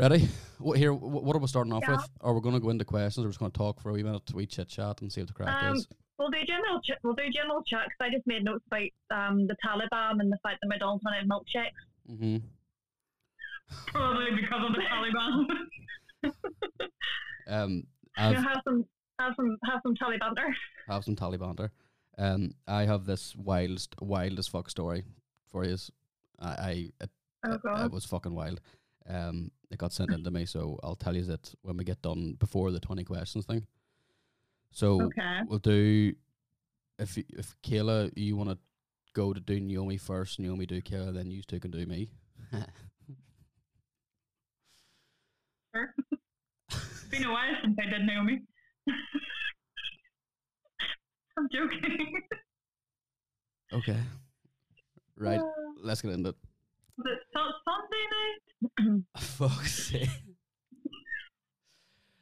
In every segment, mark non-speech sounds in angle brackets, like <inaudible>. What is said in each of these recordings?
Ready? What here? What are we starting off Yeah. with? Are we going to go into questions? Or we're just going to talk for a wee minute, we chit chat, and see what the crack Um, is. We'll do general. Ch- we'll do general chat 'cause I just made notes about um, the Taliban and the fact that McDonald's wanted milkshakes. Mm-hmm. Probably because of the Taliban. <laughs> Um, I've know, have some, have some, have some Taliban there. have some Taliban there. Um, I have this wildest, wildest fuck story for you. I, I it, Oh it, it was fucking wild. Um, it got sent in to me, so I'll tell you that when we get done before the twenty questions thing. So Okay. we'll do if if Kayla you want to go to do Naomi first, Naomi do Kayla, then you two can do me. Sure. It's been a while since I did Naomi. <laughs> I'm joking. okay. Right, <laughs> let's get into it. Was it Sunday night? <clears throat> Fuck's sake.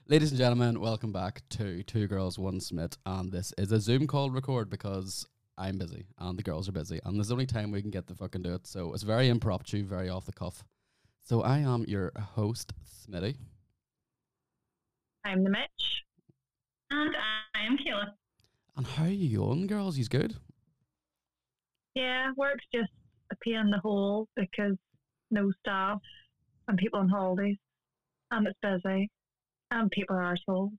Ladies and gentlemen, welcome back to Two Girls One Smith, and this is a Zoom call record because I'm busy and the girls are busy, and there's only time we can get to fucking do it. So it's very impromptu, very off the cuff. So I am your host, Smitty. I'm the Mitch. And I am Kayla. And how are you going, girls? You's good? Yeah, work's just a pain in the hall because no staff and people on holidays, and it's busy, and people are assholes,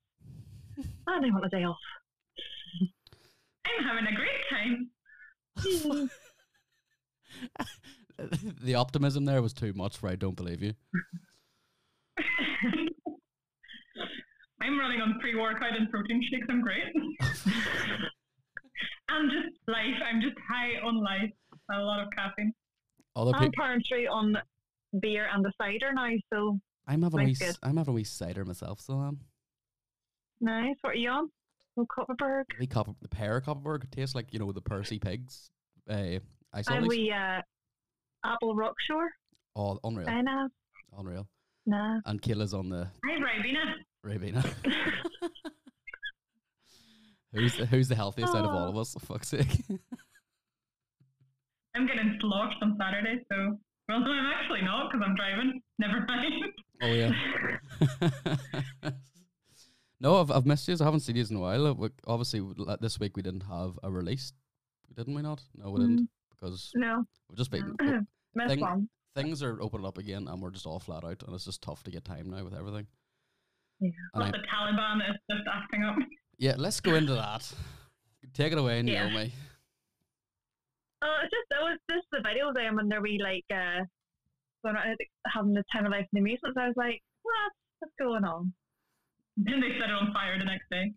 and they want a day off. I'm having a great time. <laughs> the optimism there was too much for I don't believe you. <laughs> I'm running on pre-workout and protein shakes. I'm great. <laughs> I'm just life. I'm just high on life. A lot of caffeine. Other I'm people, through on beer and the cider now, so I'm having a wee, s- I'm having a wee cider myself, so I'm. nice. What are you on? Oh, Kopparberg. The copper, the pear Kopparberg tastes like you know the Percy pigs. Uh, I'm lollies. we uh, Apple Rockshore. Oh, unreal, I know. unreal. Nah. And Kayla's on the Hi, Ribena. Ravina. <laughs> <laughs> who's the, who's the healthiest out of all of us? For fuck's sake. <laughs> I'm getting sloshed on Saturday, so well, no, I'm actually not because I'm driving. <laughs> Never mind. oh yeah. <laughs> no, I've I've missed you. I haven't seen you in a while. We- Obviously, this week we didn't have a release, didn't we? Not. No, we didn't mm. because no. we've just been. No. <laughs> Thing-. Things are opening up again, and we're just all flat out, and it's just tough to get time now with everything. Yeah. And the Taliban is just acting up. yeah, let's go into that. Take it away, Yeah. Naomi. Oh, it's just it was just the video of them and they're we like uh when I having the time of life in the amusements. I was like, what? What's going on? <laughs> Then they set it on fire the next day.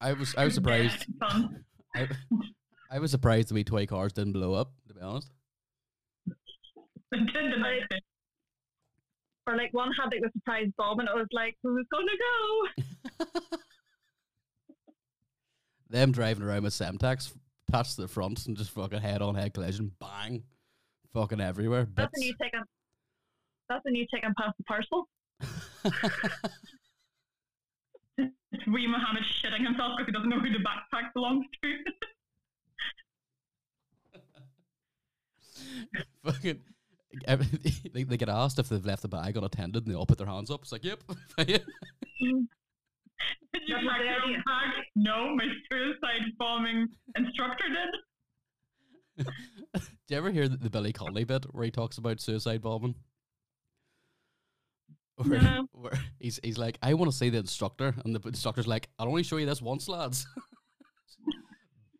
I was I was surprised. Yeah. <laughs> I, I was surprised the wee toy cars didn't blow up. To be honest. <laughs> They did the next day. Or like one had like the surprise bomb, and it was like, who's gonna go? Them driving around with Semtex to the front and just fucking head on head collision, bang, fucking everywhere. That's a new taking. That's a new taking past the parcel. <laughs> Wee Mohammed shitting himself because he doesn't know who the backpack belongs to. <laughs> fucking. <laughs> They, they get asked if they've left the bag unattended and they all put their hands up. It's like, yep. Mm. <laughs> Did you pack your own bag? No, my suicide bombing instructor did. <laughs> Do you ever hear the, the Billy Connolly bit where he talks about suicide bombing? <laughs> Where, No. where he's he's like, I want to see the instructor, and the instructor's like, I'll only show you this once, lads.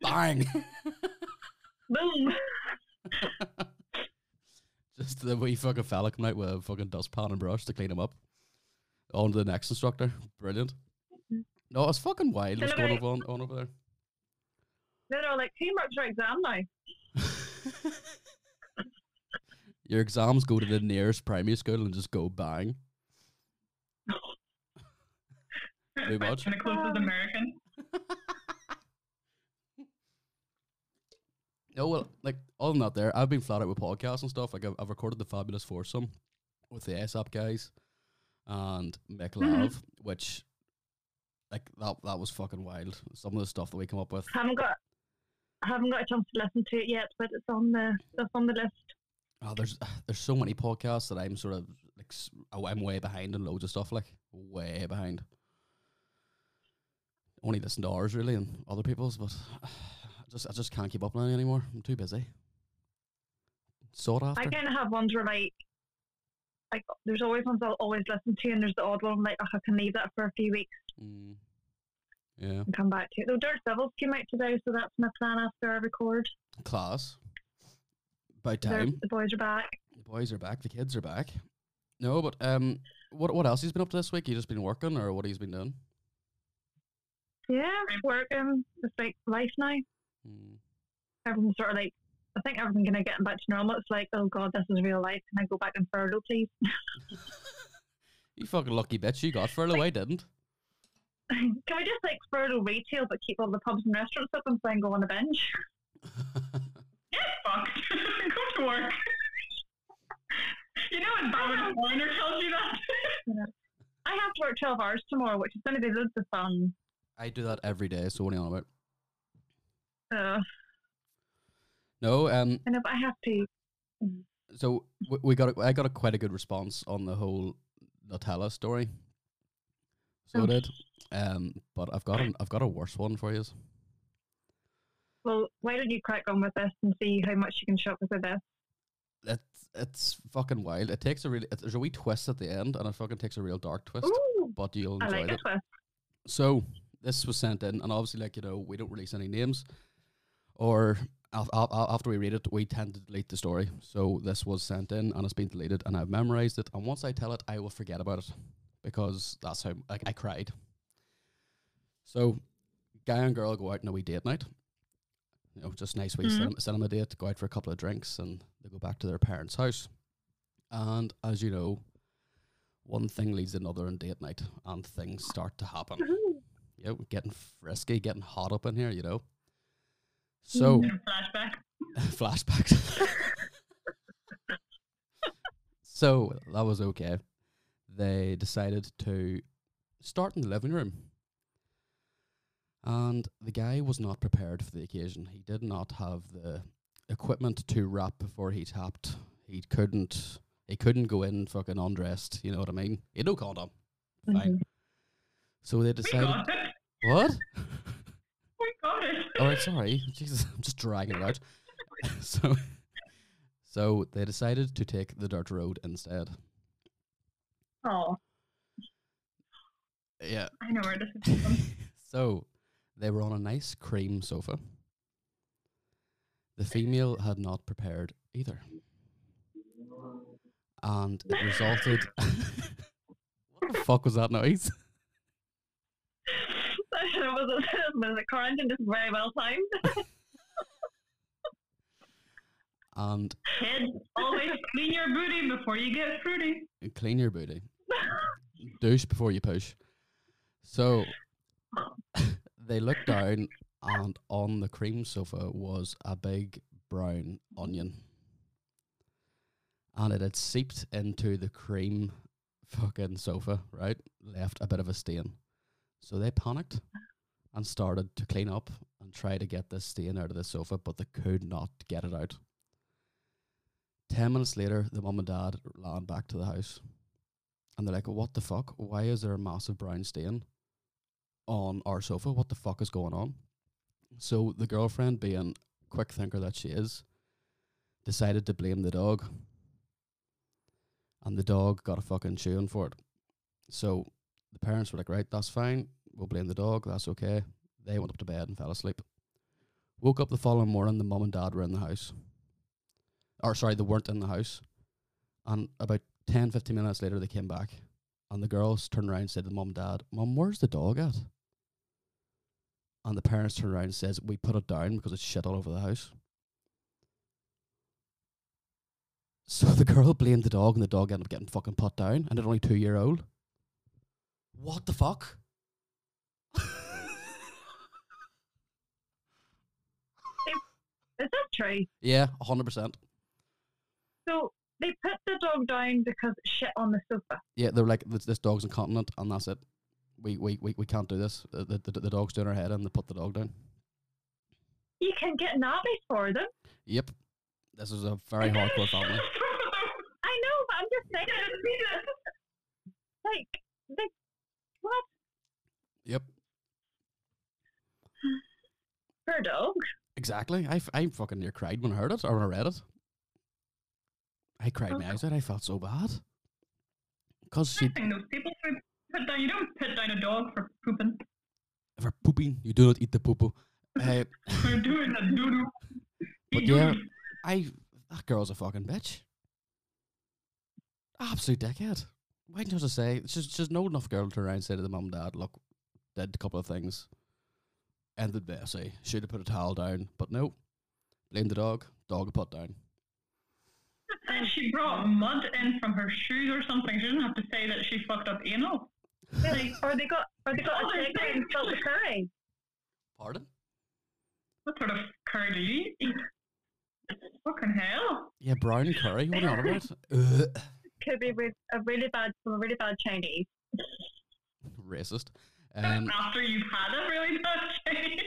Bang! Boom. Just the wee fucking fella coming out with a fucking dustpan and brush to clean him up. On to the next instructor. Brilliant. No, it's fucking wild what's going on, on over there. Then they're like, teamwork's your exam now. <laughs> Your exams go to the nearest primary school and just go bang. <laughs> Too much? And the closest American. <laughs> No, well, like other than that, there I've been flat out with podcasts and stuff. Like I've, I've recorded the Fabulous Foursome with the ASAP guys and Mick Mhm. Which like that that was fucking wild. Some of the stuff that we come up with. haven't got. I haven't got a chance to listen to it yet, but it's on the it's on the list. Oh, there's <sighs> there's so many podcasts that I'm sort of like oh, I'm way behind in loads of stuff. Like way behind. Only listen to ours really and other people's, but <sighs> I just I just can't keep up any anymore. I'm too busy. Sought after. I kind of have ones where like, like there's always ones I'll always listen to, and there's the odd one like oh, I can leave that for a few weeks Mm. Yeah. and come back to it. Though Dirt Devils came out today, so that's my plan after I record. Class. They're- time. The boys are back. The boys are back. The kids are back. No, but um, what what else he's been up to this week? You just been working, or what he's been doing? Yeah, working. It's like life now. Mm. Everything's sort of like. I think everything going to get back to normal. It's like, oh god, this is real life. Can I go back in furlough, please? <laughs> You fucking lucky bitch. You got furlough. I didn't. Can we just like furlough retail, but keep all the pubs and restaurants open so I can go on a binge? <laughs> Get fucked. <laughs> Go to work. you know when Darwin Warner tells you that? I have to work twelve hours tomorrow, which is going to be loads of fun. I do that every day. So what are you on about? Uh, No. Um. I know, but I have to. So we, we got a, I got a quite a good response on the whole Nutella story. So I did. Um. But I've got an, I've got a worse one for you. Well, why don't you crack on with this and see how much you can shop with this? It's it's fucking wild. It takes a really there's a wee twist at the end, and it fucking takes a real dark twist. Ooh, But you'll I enjoy like it. With. So this was sent in, and obviously, like you know, we don't release any names, or after we read it, we tend to delete the story. So this was sent in, and it's been deleted, and I've memorized it. And once I tell it, I will forget about it because that's how like, I cried. So, guy and girl go out on a wee date night. You know, just nice wee Mhm. cinema, cinema date. Go out for a couple of drinks, and they go back to their parents' house. And as you know, one thing leads another on date night, and things start to happen. Ooh. Yeah, we're getting frisky, getting hot up in here, you know. So flashback. <laughs> flashbacks. <laughs> so that was okay. They decided to start in the living room. And the guy was not prepared for the occasion. He did not have the equipment to rap before he tapped. He couldn't he couldn't go in fucking undressed, you know what I mean? He had no condom. Fine. Mhm. So they decided. What? <laughs> It. All right, sorry. Jesus, I'm just dragging it out. <laughs> so, so they decided to take the dirt road instead. Oh, Yeah. I know where this is going. <laughs> so, they were on a nice cream sofa. The female had not prepared either, and it resulted. <laughs> what the fuck was that noise? <laughs> it was a, was a car engine just very well timed. <laughs> And Kids, always clean your booty before you get fruity. clean your booty. <laughs> douche before you push. So they looked down, and on the cream sofa was a big brown onion. And it had seeped into the cream fucking sofa, right? Left a bit of a stain. So they panicked and started to clean up and try to get this stain out of the sofa, but they could not get it out. Ten minutes later, the mum and dad ran back to the house and they're like, "What the fuck? Why is there a massive brown stain on our sofa? What the fuck is going on?" So the girlfriend, being quick thinker that she is, decided to blame the dog, and the dog got a fucking chewing for it. So the parents were like, "Right, that's fine. We'll blame the dog. That's okay." They went up to bed and fell asleep. Woke up the following morning. The mum and dad were in the house, or sorry, they weren't in the house. And about 10, 15 minutes later, they came back. And the girls turned around and said to mum and dad, Mum, where's the dog at? And the parents turned around and says, We put it down because it's shit all over the house. So <laughs> the girl blamed the dog and the dog ended up getting fucking put down and it's only two year old. What the fuck? Is that true? yeah, hundred percent. So they put the dog down because it's shit on the sofa. Yeah, they're like this, this dog's incontinent and that's it. We we, we, we can't do this. The, the, the dog's doing her head and they put the dog down. You can get nappies for them. Yep. This is a very hardcore family. <laughs> I know, but I'm just saying. Did it see the like, like what? Yep. <sighs> For a dog? Exactly. I, I fucking near cried when I heard it or when I read it. I cried my Oh. eyes out. I felt so bad. Because she, those people who put down, you don't put down a dog for pooping. for pooping, you do not eat the poo poo. <laughs> Uh, For doing a doo doo. <laughs> But yeah, I, that girl's a fucking bitch. Absolute dickhead. Why didn't you just say, she's, she's no enough girl to turn around and say to the mum and dad, look, did a couple of things. Ended messy. Should have put a towel down. But no. Blame the dog. Dog put down. And she brought mud in from her shoes or something. She didn't have to say that she fucked up anal. Like, Or they got, or they got Oh, a they're chicken and spilled the curry. Pardon? what sort of curry do you eat? Fucking hell. Yeah, brown curry. What are you on about? <laughs> Could be with a really bad, from a really bad Chinese. Racist. Um, After you've had a really bad Chinese.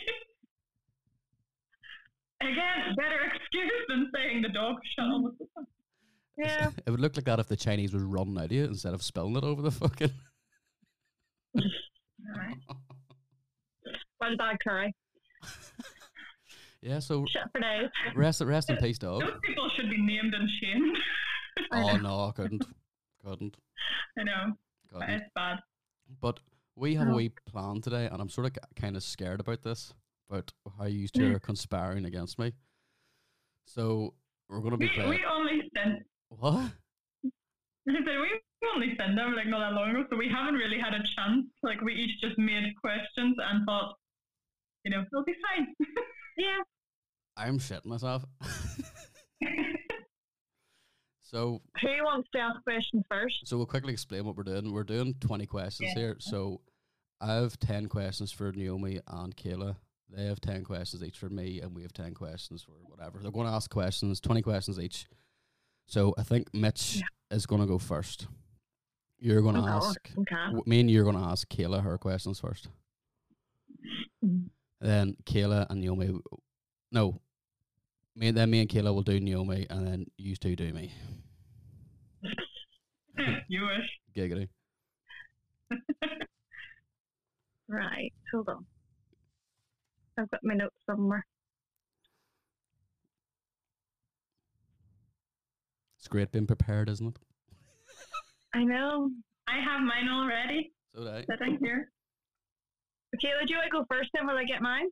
Again, better excuse than saying the dog shut on the. Yeah. it would look like that if the Chinese was running out of you instead of spilling it over the fucking. <laughs> Alright. What a bad curry. <laughs> yeah, so Shit for days. rest, rest in <laughs> peace, dog. Those people should be named and shamed. <laughs> Oh, no, I couldn't. Couldn't. <laughs> I know, but couldn't. it's bad. But we have a Oh. wee plan today, and I'm sort of kind of scared about this, about how you two mm. are conspiring against me. So we're going to be We, playing. we only sent, What? <laughs> I said we only sent them like not that long ago, so we haven't really had a chance. Like we each just made questions and thought, you know, it'll be fine. Yeah. I'm shitting myself. So, Who wants to ask questions first? so we'll quickly explain what we're doing. We're doing 20 questions Yeah. here. So I have 10 questions for Naomi and Kayla. They have 10 questions each for me, and we have 10 questions for whatever. They're going to ask questions, 20 questions each. So I think Mitch Yeah. is going to go first. You're going to ask, Okay. me and you're going to ask Kayla her questions first. Mm. Then Kayla and Naomi, no, me then me and Kayla will do Naomi, and then you two do me. <laughs> you wish. Giggity. <laughs> Right. Hold on. I've got my notes somewhere. It's great being prepared, isn't it? <laughs> I know. I have mine already So do I. sitting here. Okay, do you want to go first then while I get mine?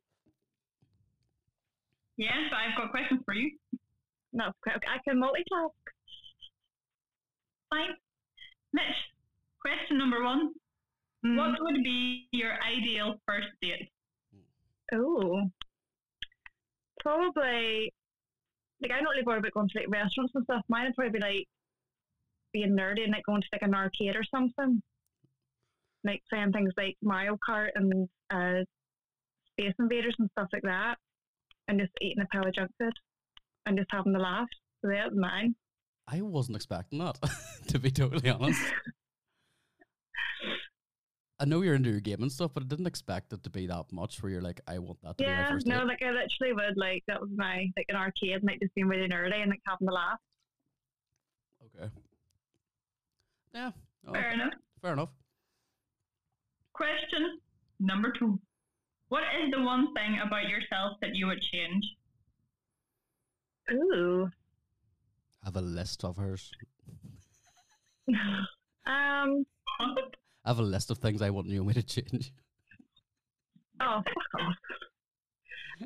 Yes, I've got questions for you. No, okay. I can multitask. Fine. Mitch, question number one. Mm. What would be your ideal first date? Oh. Probably, like, I don't really worry about going to like restaurants and stuff. Mine would probably be like being nerdy and like going to like an arcade or something. Like playing things like Mario Kart and uh, Space Invaders and stuff like that. And just eating a pile of junk food and just having the laugh. So that's mine. I wasn't expecting that, <laughs> to be totally honest. I know you're into your game and stuff, but I didn't expect it to be that much where you're like, I want that to be my Yeah, first no, date. like I literally would like that was my like an arcade like just being really nerdy and like having the laugh. Okay. Yeah. oh, Fair enough. Fair enough. Question number two. What is the one thing about yourself that you would change? Ooh. I have a list of hers. <laughs> um. I have a list of things I want Naomi to change. Oh, fuck off.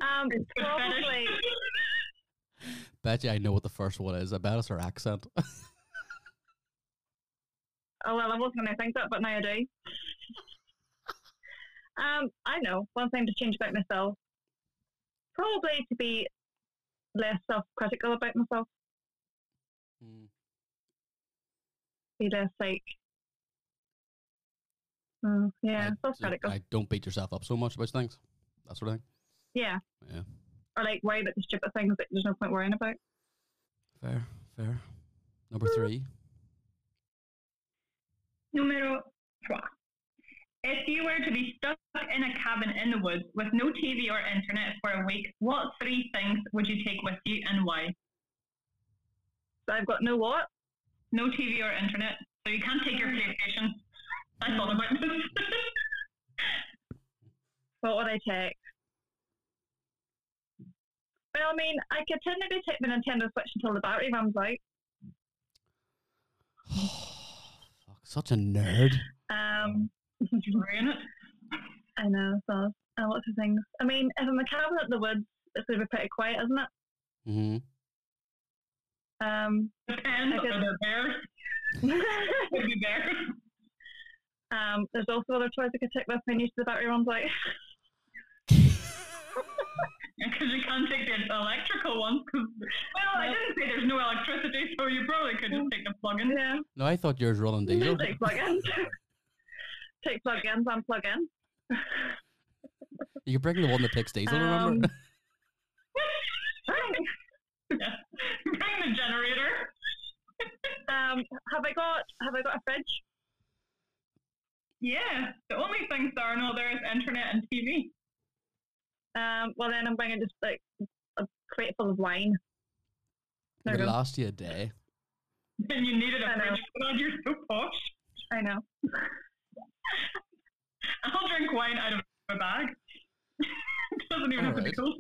Um, probably. fetish. Bet you I know what the first one is. I bet it's her accent. <laughs> Oh well, I wasn't going to think that, but now I do. Um, I know one thing to change about myself. Probably to be less self-critical about myself. Mm. Be less like. Mm, yeah, I, self-critical. I don't beat yourself up so much about things. That sort of thing. yeah. Yeah. Or like worry about the stupid things that there's no point worrying about. Fair, fair. Number three. Numero trois. If you were to be stuck in a cabin in the woods with no TV or internet for a week, what three things would you take with you and why? So I've got no what? No TV or internet. So you can't take your mm. PlayStation. I thought about this. <laughs> what would I take? Well, I mean, I could technically take my Nintendo Switch until the battery runs out. <sighs> Fuck, such a nerd. Um, Ruin it. I know, so uh, lots of things. I mean, if I'm a cabin at the woods, it's going to be pretty quiet, isn't it? hmm Um, Depends. I Are there bears? <laughs> Could be bears. um, there's also other toys I could take with me until the battery runs out. Because you can't take the electrical ones. 'cause- well, I didn't say there's no electricity, so you probably could just take the plug-in. yeah, No, I thought yours running diesel. take plug-ins. <laughs> take plug-ins and plug-in. You could bring the one that takes diesel, remember? Um, <laughs> Yeah. Bring the generator. um, have I got have I got a fridge? Yeah. The only things that are no there is internet and TV. Um, well then I'm bringing just like a crate full of wine. it There would you last you a day. <laughs> And you needed a I fridge that. You're so posh. I know. <laughs> I'll drink wine out of a bag. <laughs> Doesn't even have to be cool.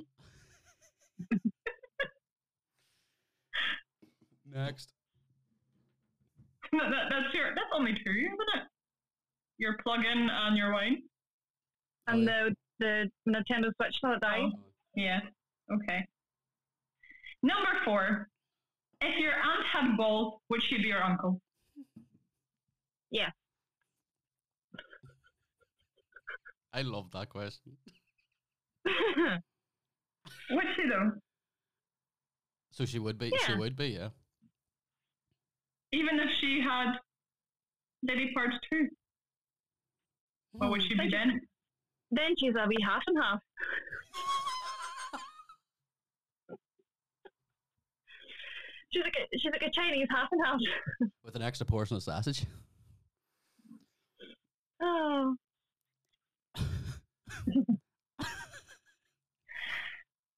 Next. That, that, that's your. That's only two, isn't it? Your plug-in and your wine. And Oh, the the Nintendo Switch till it dies. Oh. Yeah. Okay. Number four. If your aunt had balls, would she be your uncle? I love that question. Would she though? So she would be. She would be. Yeah. Even if she had lady parts too, hmm. what would she be then? then she's a wee half and half. <laughs> She's like a, she's like a Chinese half and half. With an extra portion of sausage. <laughs> Oh,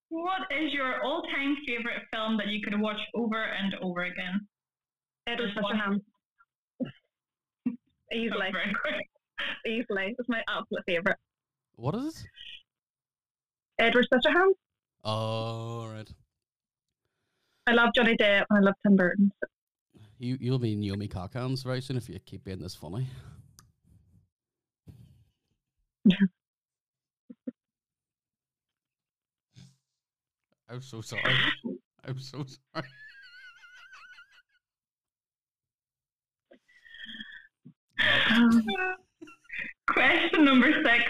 What is your all-time favorite film that you could watch over and over again? Edward Just one. Scissorhands. <laughs> easily, Very quick. easily. It's my absolute favourite. What is it? Edward Scissorhands. Oh, right. I love Johnny Depp and I love Tim Burton. You you'll be Naomi Cockhands very soon if you keep being this funny. <laughs> I'm so sorry. I'm so sorry. <sighs> Question number six.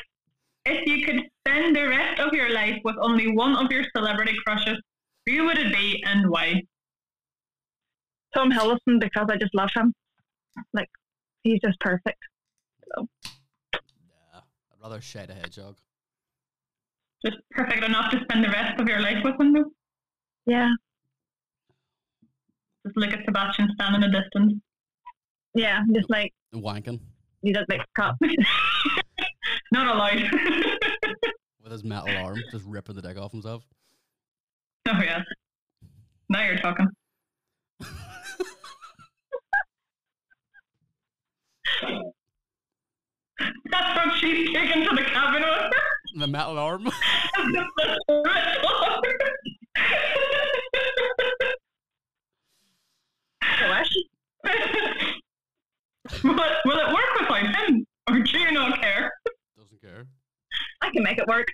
If you could spend the rest of your life with only one of your celebrity crushes, who would it be and why? Tom Hiddleston because I just love him. Like he's just perfect. Yeah. I'd rather shed a hedgehog. Just perfect enough to spend the rest of your life with him, though. Yeah, Just look at Sebastian standing in the distance. yeah. Just like Wanking he does make cup. <laughs> Not allowed. <laughs> with his metal arm, just ripping the dick off himself. oh, yeah. Now you're talking. <laughs> That's what she's taken to the cabin with The metal arm. I will, it, will it work without him? Or do you not care? Doesn't care. I can make it work.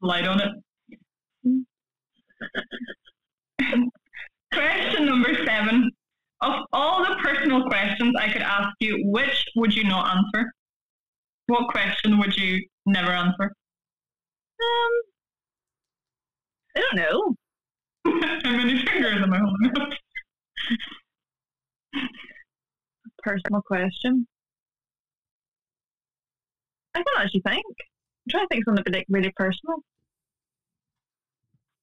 Light on it. Question number seven. Of all the personal questions I could ask you, which would you not answer? What question would you never answer? Um, I don't know. <laughs> How many fingers am I holding up? Personal question. I can't actually think. I'm trying to think of something like really personal.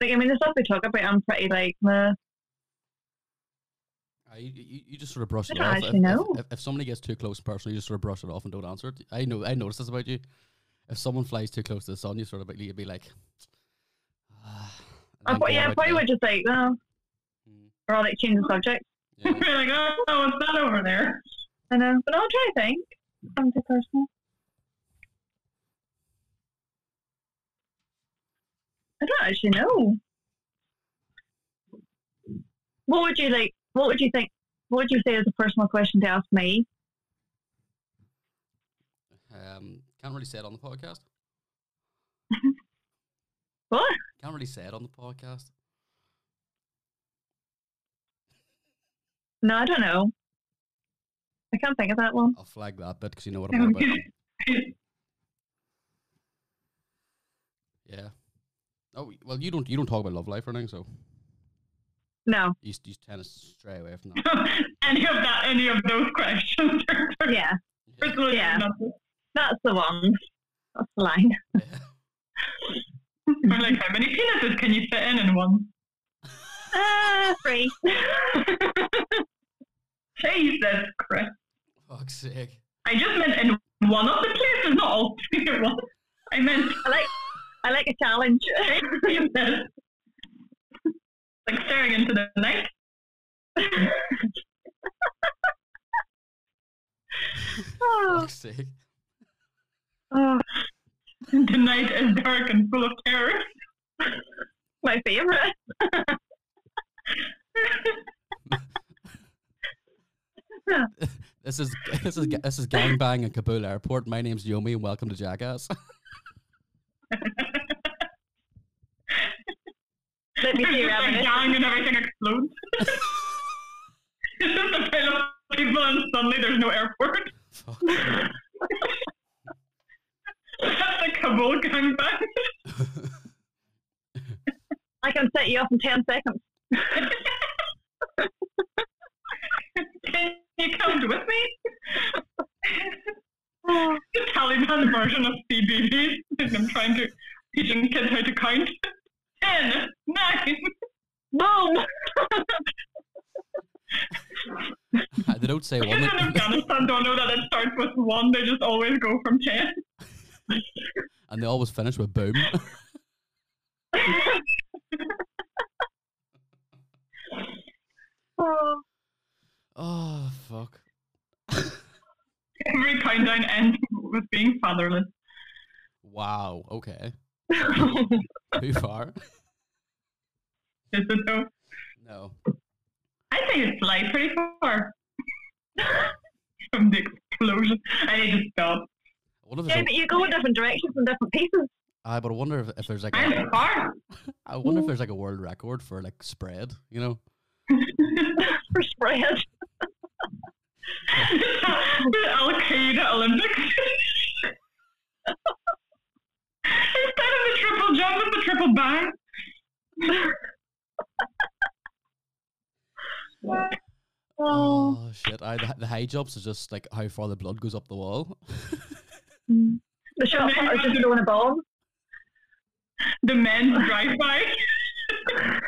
Like I mean, the stuff we talk about, I'm pretty like the. Uh, you, you, you just sort of brush it off. If, if, if, if, somebody gets too close personally, you just sort of brush it off and don't answer it. I know. I noticed this about you. If someone flies too close to the sun, you sort of like, you'd be like, <sighs> oh, ah. I probably, yeah, I probably would just like, oh, or I'll like change the subject. Yeah. <laughs> Like, oh, what's that over there? And then, but I'll try to think. I'm too personal. I don't actually know. What would you like? What would you think? What would you say is a personal question to ask me? Um, can't really say it on the podcast. <laughs> What? Can't really say it on the podcast. No, I don't know. I can't think of that one. I'll flag that bit because you know what I'm about. <laughs> Yeah. Oh well, you don't you don't talk about love life or anything, so No. you, you tend to stray away from that. <laughs> any of that, any of those questions. Yeah, <laughs> Personally, Yeah. nothing. that's the one. That's the line. Yeah. <laughs> Or like, how many penises can you fit in in one? Ah, free. Jesus Christ. Fuck's sake. I just meant in one of the places, not all three at once. I meant I like. I like a challenge. Penises. like staring into the night. oh, Fuck's sake. oh, The night is dark and full of terror. <laughs> my favorite. <laughs> This is this is this is gangbang in Kabul airport. My name's Yomi, and welcome to Jackass. <laughs> Let me There's see your just a evidence. and everything explodes. <laughs> it's just a pile of people and suddenly there's no airport. Fuck. That's a Kabul gangbang. I can set you off in 10 seconds. <laughs> Can you count with me? The Taliban version of CBD. I'm trying to teaching kids how to count. Ten, nine. boom! They don't say one. In Afghanistan don't know that it starts with one. They just always go from ten. and they always finish with boom. oh, <laughs> Oh fuck. Every countdown ends with being fatherless. Wow. Okay. Too far. Is it though? <laughs> No. I think it's fly pretty far from the explosion. I need to stop. I wonder if yeah, there's but you go in different directions and different pieces. a, I, but I wonder if, if there's like I'm a, far. <laughs> I wonder if there's like a world record for like spread. You know. <laughs> For spread. the Al Qaeda Olympics. Instead of the triple jump, it's the triple bang. <laughs> Oh. Oh shit! I, the, the high jumps is just like how far the blood goes up the wall. <laughs> The shot then put is just throwing a bomb. The men's drive by. <laughs>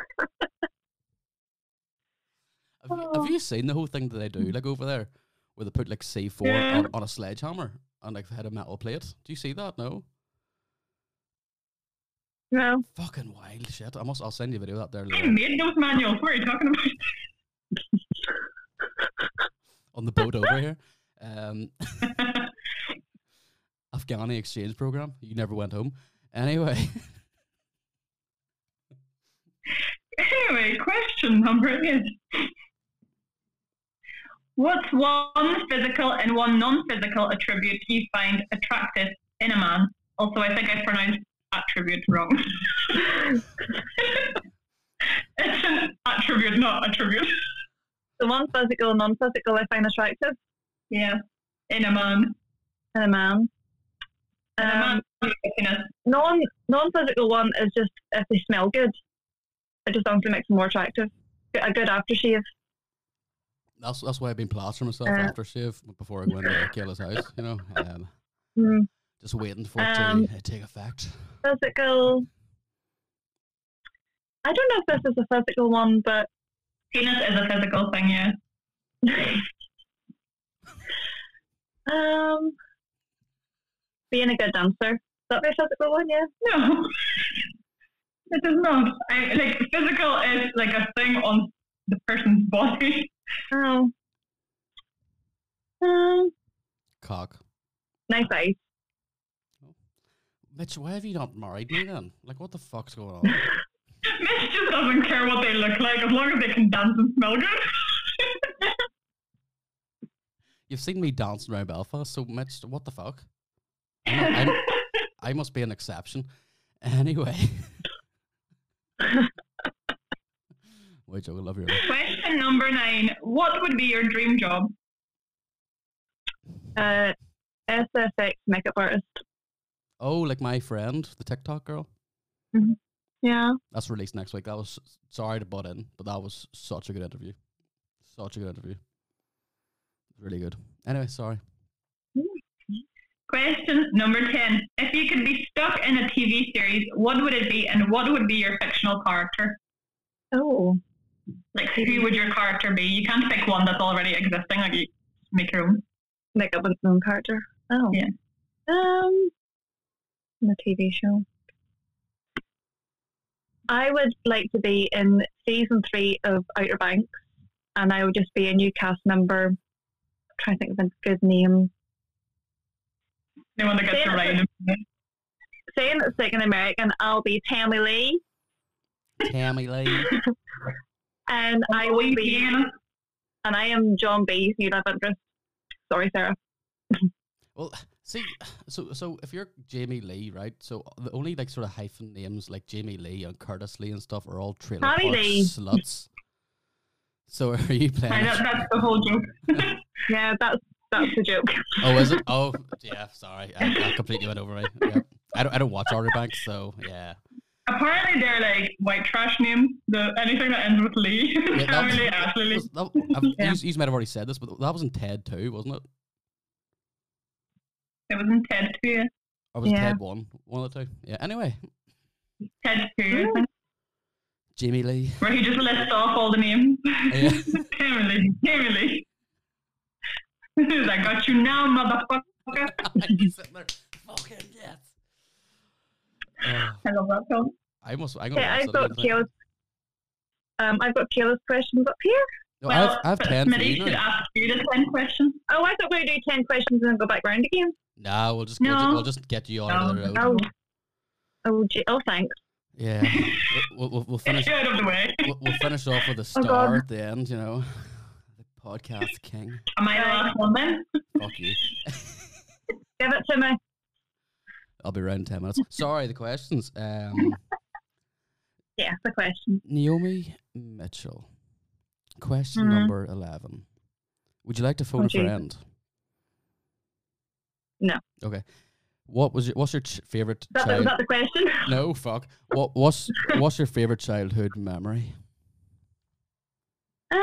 Have, you- have you seen the whole thing that they do like over there, where they put like C four Yeah. on, on a sledgehammer and like they had a metal plate? Do you see that? No. No. Fucking wild shit! I must. I'll send you a video of that there I made those manuals. What are you talking about? <laughs> on the boat over here. Um, <laughs> Afghani exchange program. You never went home. Anyway, <laughs> anyway, question number eight. What's one physical and one non-physical attribute you find attractive in a man? Also, I think I pronounced attribute wrong. it's <laughs> an attribute, not attribute. The one physical and non physical I find attractive Yeah, in a man. in a man. In a man, Um, non non physical one is just if they smell good. It just honestly makes them more attractive. A good aftershave. that's that's why I've been plastering myself Uh, after shave before I go into Kayla's house. You know, <laughs> um, Mm. Just waiting for it Um, to uh, take effect. Physical. I don't know if this is a physical one, but Penis is a physical thing, yeah. <laughs> um, being a good dancer. Is That be a physical one, yeah. No, it is not. I, like physical is like a thing on the person's body. Oh. Um, Cock. nice eyes. Mitch, why have you not married me then? Like, what the fuck's going on? <laughs> Mitch just doesn't care what they look like as long as they can dance and smell good. <laughs> You've seen me dancing around Belfast, so Mitch, what the fuck? I'm I'm- I must be an exception. Anyway. <laughs> Wait, Joe, I love you. Question number nine. What would be your dream job? Uh, SFX makeup artist. Oh, like my friend, the TikTok girl. Yeah. That's released next week. That was sorry to butt in, but that was such a good interview. Such a good interview. Really good. Anyway, sorry. <laughs> Question number 10. If you could be stuck in a TV series, what would it be and what would be your fictional character? Oh. Like, who would your character be? You can't pick one that's already existing, like, you make your own. Make up with own character. Oh. Yeah. Um, in a TV show. I would like to be in season three of Outer Banks, and I would just be a new cast member. I'm trying to think of a good name. The one that gets Yeah, to ride. Saying it's like an American, I'll be Tammy Lee, Tammy Lee. <laughs> and I will be, and I am John B's new love interest. Sorry, Sarah. Well, see, <sighs> so so if you're Jamie Lee, right? So uh, the only like sort of hyphen names like Jamie Lee and Curtis Lee and stuff are all trailer Harry park Lee. sluts. So <laughs> are you playing? That, that's the whole joke. <laughs> Yeah, that's that's the joke. Oh, is it? <laughs> Oh, yeah. Sorry, I, completely went over me. Yeah. I don't. I don't watch Outer Banks, so yeah. Apparently, they're like white trash names. The anything that ends with Lee, Yeah, Lee, Ashley Lee. that- Yeah. yous might have already said this, but that was in Ted too, wasn't it? It was in Ted two. Or was Yeah. Ted one? One of the two. Yeah. Anyway, Ted two, I think, Lee. where he just lists off all the names. Yeah. <laughs> Tammy Lee, Tammy Lee. I got you now, motherfucker. <laughs> He's sitting there. Fucking yes. Oh, I love that song. I must. I'm gonna Okay, watch I've got again. Kayla's. Um, I've got Kayla's questions up here. No, well, I've, I've ten for Smitty you should now. ask you the ten questions. Oh, I thought we were going to do ten questions and then go back round again. Nah, we'll just we'll, No. we'll just get you on the road. Oh, oh, gee, oh, thanks. Yeah. <laughs> we'll, we'll, we'll finish. Get out of the way. We'll, we'll finish off with a Oh, star God. at the end. You know, <laughs> the podcast king. Am I the last one then? Fuck you. <laughs> Give it to me. I'll be around in ten minutes. Sorry, the questions. Um, Yeah, the question. Naomi Mitchell. Question Mhm. number eleven. Would you like to phone Oh, a Jesus. friend? No. Okay. What was your what's your ch- favorite that, child? is that the question? <laughs> no, fuck. What what's what's your favorite childhood memory? Um,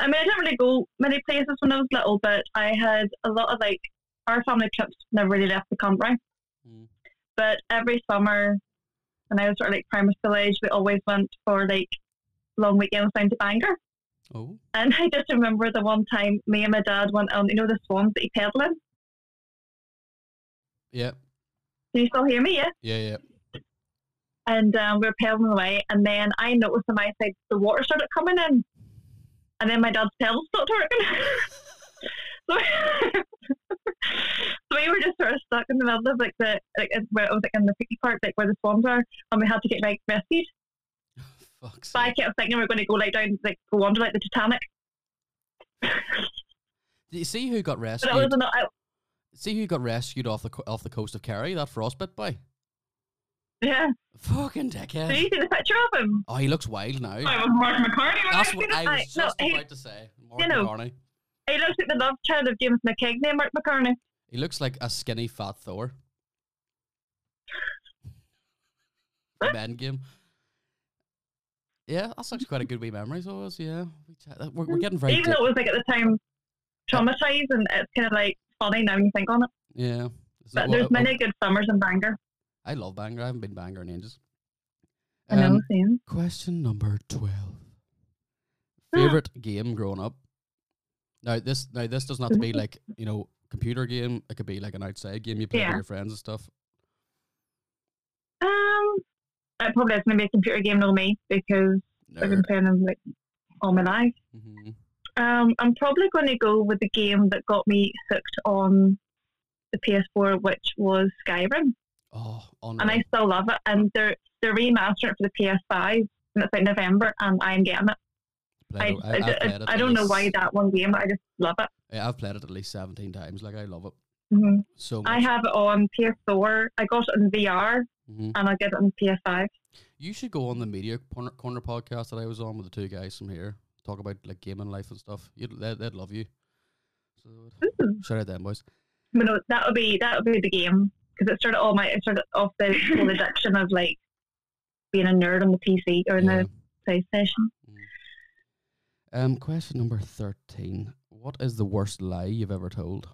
I mean, I didn't really go many places when I was little, but I had a lot of like our family trips never really left the country. Mm. But every summer, when I was sort of like primary school age, we always went for like long weekends down to Bangor. Oh, And I just remember the one time me and my dad went on, you know, the swans that he paddled yeah, Can you still hear me? Yeah. yeah, yeah. and um, we were pedaling away, and then I noticed on my side the water started coming in, and then my dad's pedals stopped working. <laughs> so, <laughs> so we were just sort of stuck in the middle of like the like where it was like in the picky part, like where the swans are, and we had to get like rescued. Fuck's So I kept thinking we are going to go like down, like go under like the Titanic. Did you see who got But it rescued? was not. I, See who got rescued off the off the coast of Kerry? That frostbite boy. yeah. Fucking Did dickhead. you see the picture of him? Oh, he looks wild now. Oh, I was Mark McCartney. That's I what. I was no, just he- about to say. Mark you know, McCartney. He looks like the love child of James McKigney, Mark McCartney. He looks like a skinny fat Thor. <laughs> The men game. Yeah, that's actually quite a good wee memory. So it was, yeah. We chat- We're, we're getting very Even though it was like at the time traumatized, and it's kind of like funny now you think on it. Yeah. But there's uh, many good summers in Bangor. I love Bangor. I haven't been Bangor in ages. I know, Um, same. Question number twelve. <gasps> Favorite game growing up. Now this now this doesn't have to be <laughs> like you know computer game. It could be like an outside game you play with your friends and stuff. Um, it probably is going to be a computer game, no me, because I've been playing them like all my life. hmm Um, I'm probably going to go with the game that got me hooked on the PS4, which was Skyrim, Oh, and I still love it. And they're they're remastering it for the PS5, and it's like November, and I'm getting it. I, Played I, I, it I don't know why that one game, but I just love it. Yeah, I've played it at least seventeen times. Like I love it hmm so much. I have it on PS4. I got it in VR, Mhm. and I get it on PS5. You should go on the media corner, corner podcast that I was on with the two guys from here. Talk about like gaming life and stuff. You'd, they'd, they'd love you. So Ooh. shout out them boys. But no, that would be that would be the game because it started all my it started off the <laughs> whole addiction of like being a nerd on the PC or in Yeah. the PlayStation. Um, question number thirteen. What is the worst lie you've ever told?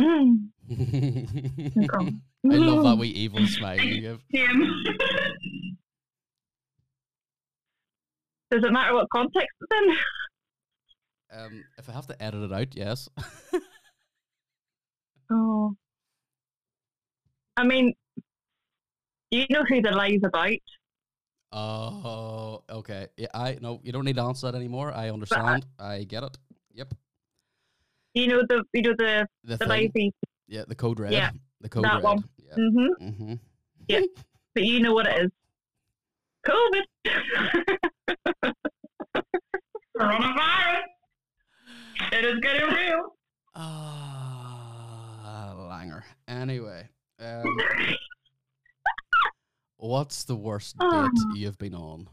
Mm. I love that wee evil smile you give. Does it matter what context it's in? Um, if I have to edit it out, yes. <laughs> Oh, I mean, you know who the lie's about? Oh, okay. Yeah, I no, you don't need to answer that anymore. I understand. I get it. Yep. Do you know the you know the The the thing. lie thing? Yeah, the code red. Yeah, <laughs> the code that red. one. Yeah. Mm-hmm. Mm-hmm. Yeah, <laughs> but you know what it is? COVID. Coronavirus. It is getting real. Ah, Langer. Anyway, um, what's the worst <laughs> date Oh. you've been on?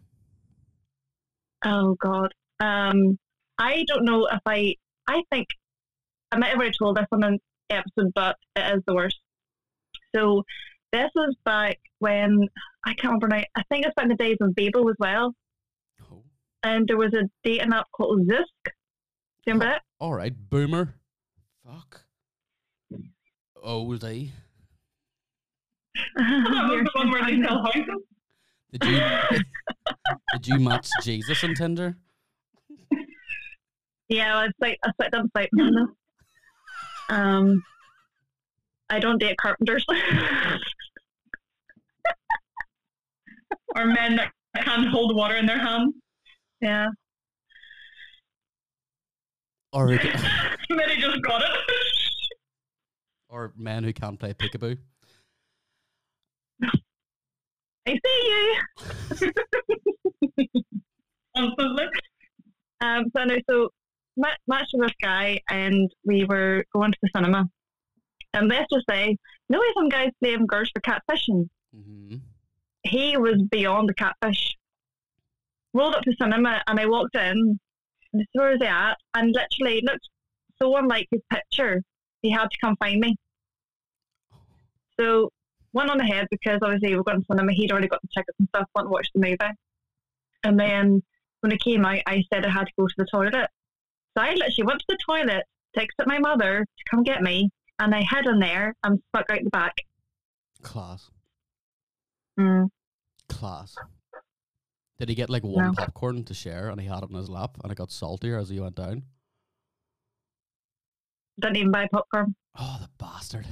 Oh God. Um, I don't know if I. I think I might have already told this on an episode, but it is the worst. So this was back when I can't remember now. I think it's back in the days of Bebo as well, Oh. and there was a dating app called Zoosk. Do you remember it? All right, boomer. Fuck. Oh, Oldie. <laughs> That was the one where they sell houses. Did you did you match Jesus on Tinder? <laughs> Yeah, well, it's like I slipped on site. no. Um, I don't date carpenters. <laughs> Or men that can't hold water in their hands. yeah. Or then he <laughs> just got it. <laughs> or men who can't play peekaboo? I see you. Constantly. Um, so no, so ma- matched with this guy, and we were going to the cinema. And let's just say, no way some guys blame girls for catfishing. Mm-hmm. He was beyond the catfish. Rolled up to the cinema, and I walked in. And where is he at? And literally looked so unlike his picture. He had to come find me. So went on ahead because obviously we're going to cinema. He'd already got the tickets and stuff. Went and watched the movie. And then when I came out, I said I had to go to the toilet. So I literally went to the toilet, texted my mother to come get me, and I hid in there and stuck out the back. Class. Mm. Class. Did he get like one No. popcorn to share and he had it in his lap and it got saltier as he went down? Didn't even buy popcorn. Oh, the bastard.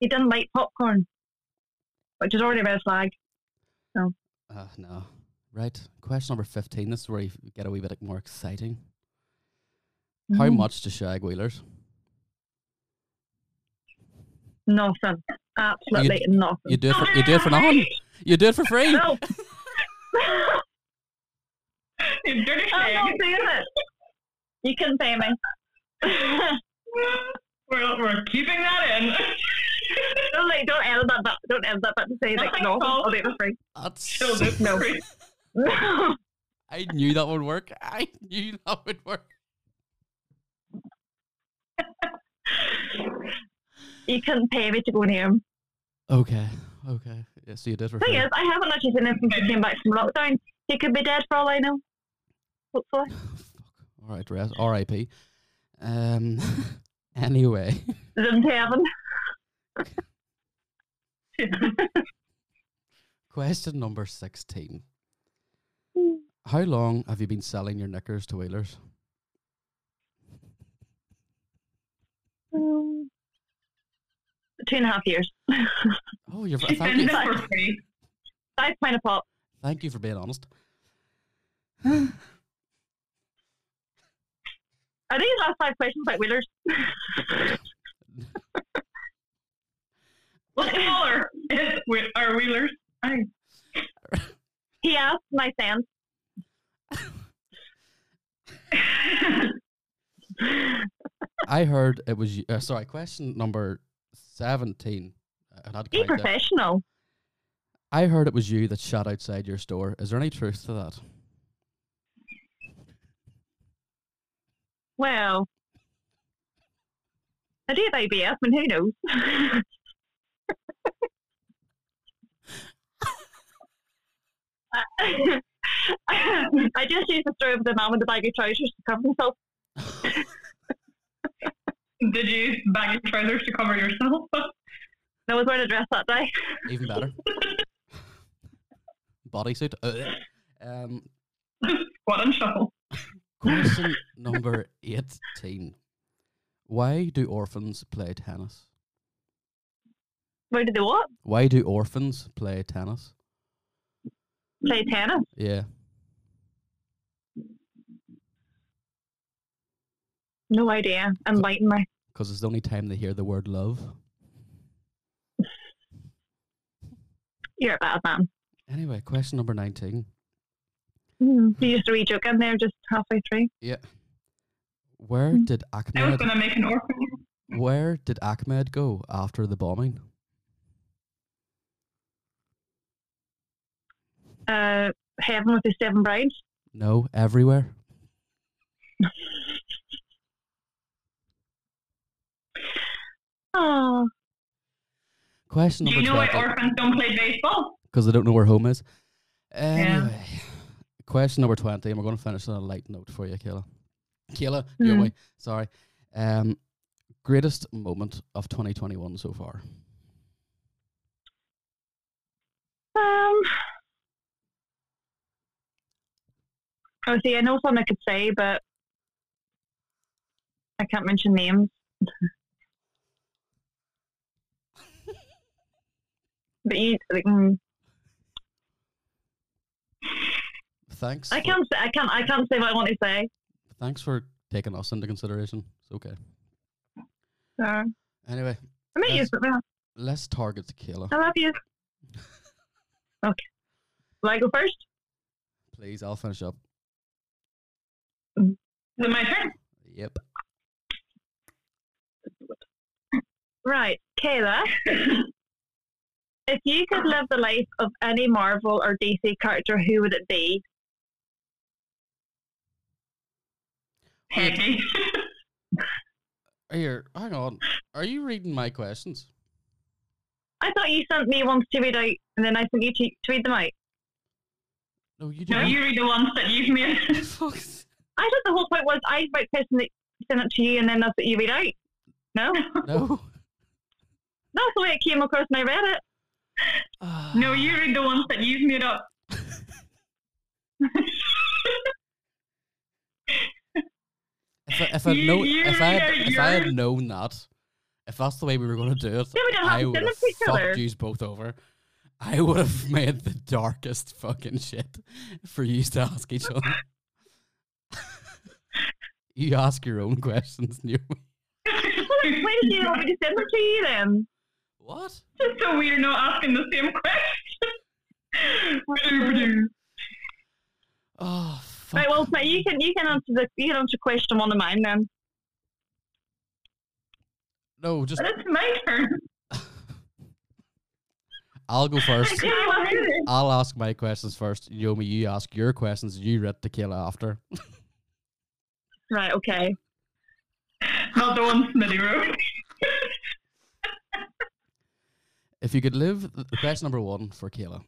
He didn't like popcorn, which is already a red flag. Uh, no. Right. Question number 15. This is where you get a wee bit more exciting. How Mm. much to shag wheelers? Nothing. Absolutely nothing. You do it for you do it for nothing. You do it for free. no. <laughs> You dirty I'm not doing it. You can pay me. <laughs> We're, we're keeping that in. <laughs> don't like, don't edit that. Back, don't edit that back to say like no. I'll do it for free. That's Still do No. free. I knew that would work. I knew that would work. <laughs> you can pay me to go near him. Okay. Okay. Yeah, so you did Thing is, I haven't actually seen him since he came back from lockdown. He could be dead for all I know. Hopefully. <sighs> Fuck. All right, rest. R.I.P. Um. <laughs> anyway, to heaven. <laughs> question number sixteen. How long have you been selling your knickers to wheelers? Um, two and a half years. Oh, you're. <laughs> She Thank you. free. Five pint of pop. Thank you for being honest. <sighs> Are these last five questions about wheelers? Smaller? <laughs> Is whe- are wheelers? Aye. He asked my sense. <laughs> I heard it was. Uh, sorry, question number 17. I had Be that. professional. I heard it was you that shot outside your store. Is there any truth to that? Well, I do have IBS, and who knows? <laughs> I just used to throw over the man with the baggy trousers to cover himself. <laughs> Did you use baggy trousers to cover yourself? I was wearing a dress that day. Even better. <laughs> Bodysuit. Uh, um, Squat and shuffle. question <laughs> number 18. Why do orphans play tennis? Where did they what? Why do orphans play tennis? Play tennis. Yeah. No idea. Enlighten me. Because it's the only time they hear the word love. You're a bad man. Anyway, question number 19. Mm. You used a wee joke in there just halfway through. Yeah. Where Mm. did I was going to make an orphan. where did Ahmed go after the bombing? Uh, heaven with his seven brides. No, everywhere. <laughs> Oh, Question Do number you know why 20. orphans don't play baseball? Because they don't know where home is. Anyway, question number 20, and we're going to finish on a light note for you, Kayla. Kayla, your Hmm. way. Sorry. Um, greatest moment of 2021 so far? um. Oh, see, I know some I could say, but I can't mention names. <laughs> but you, like, mm, Thanks. I for- can't, say, I can't, I can't say what I want to say. Thanks for taking us into consideration. It's okay. So, I Anyway, might Yes. use it. well, let's target Kayla. I love you. <laughs> Okay. Will I go first? Please, I'll finish up. Is it my turn? Yep. Right, Kayla. <laughs> if you could live the life of any Marvel or DC character, who would it be? Peggy. <laughs> Here, hang on. Are you reading my questions? I thought you sent me ones to read out, and then I sent you to, to read them out. No, you no, didn't. you read the ones that you've made. <laughs> <laughs> I thought the whole point was I write question that send it to you, and then that's what you read out. No, no. that's the way it came across, and I read it. No, ah. you read the ones that you've made up. <laughs> If, I, if, I'd You- know, you if, I had, if I had known that, if that's the way we were going to do it, Yeah, we don't have I would have fucked yous both over. I would have <laughs> made the darkest fucking shit for you to ask each other. <laughs> you ask your own questions. Why did you me to send them to you then? What? Just so we're not asking the same question. <laughs> Oh, fuck. Right, well, you can you can answer the you can answer question one of mine then. no, just but it's my turn. <laughs> I'll go first. Yeah, well, really. I'll ask my questions first. Yomi, you ask your questions. You read Tequila after. Right, okay. Not the one Smitty wrote. If you could live, the question number one for Kayla.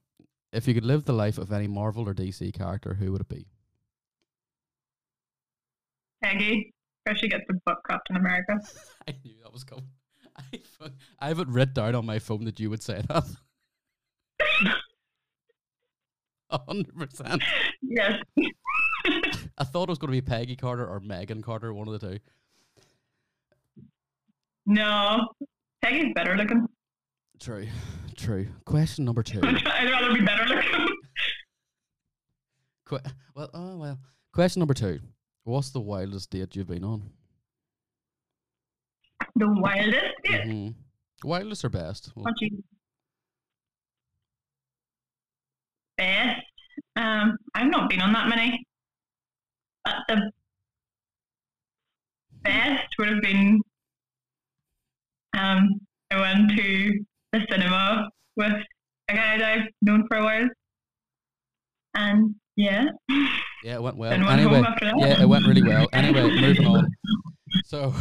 If you could live the life of any Marvel or DC character, who would it be? Peggy. First she gets the book Captain America. <laughs> I knew that was coming. <laughs> I, I have it written down on my phone that you would say that. <laughs> A hundred percent. Yes. I thought it was going to be Peggy Carter or Megan Carter, one of the two. No. Peggy's better looking. True, true. Question number two. <laughs> I'd rather be better looking. <laughs> Que- well, oh well. Question number two. What's the wildest date you've been on? The wildest date. Mhm. Wildest or best? Well, best? Um, I've not been on that many. But the best would have been um, I went to the cinema with a guy that I've known for a while. And yeah. yeah, it went well. Then went Anyway, home after that. yeah, it went really well. Anyway, <laughs> moving on. So,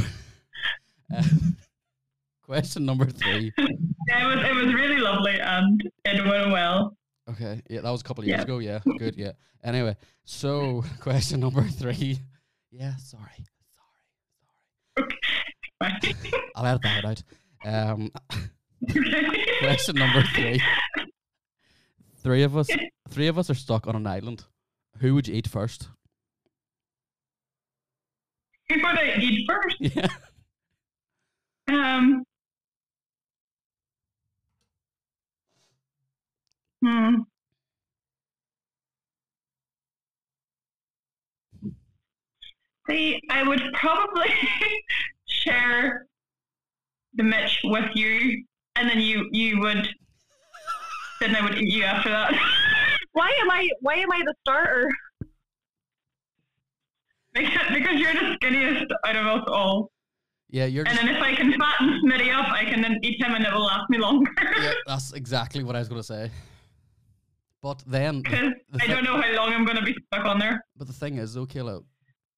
uh, <laughs> question number three. Yeah, it was it was really lovely and it went well. Okay, yeah, that was a couple of years Yeah. ago. Yeah, good. Yeah. Anyway, so <laughs> question number three. Yeah, sorry, sorry, sorry. I'll edit that out. Um, okay. Question number three. Three of us, three of us are stuck on an island. Who would you eat first? Who would I eat first? Yeah. Um. Hmm. See, I would probably <laughs> share the Mitch with you, and then you you would. Then I would eat you after that. <laughs> Why am I? Why am I the starter? because because you're the skinniest out of us all. Yeah, you're And just, then if I can fatten Smitty up, I can then eat him, and it will last me longer. yeah, <laughs> that's exactly what I was going to say. But then, the, the I thi- don't know how long I'm going to be stuck on there. but the thing is, though, Kayla,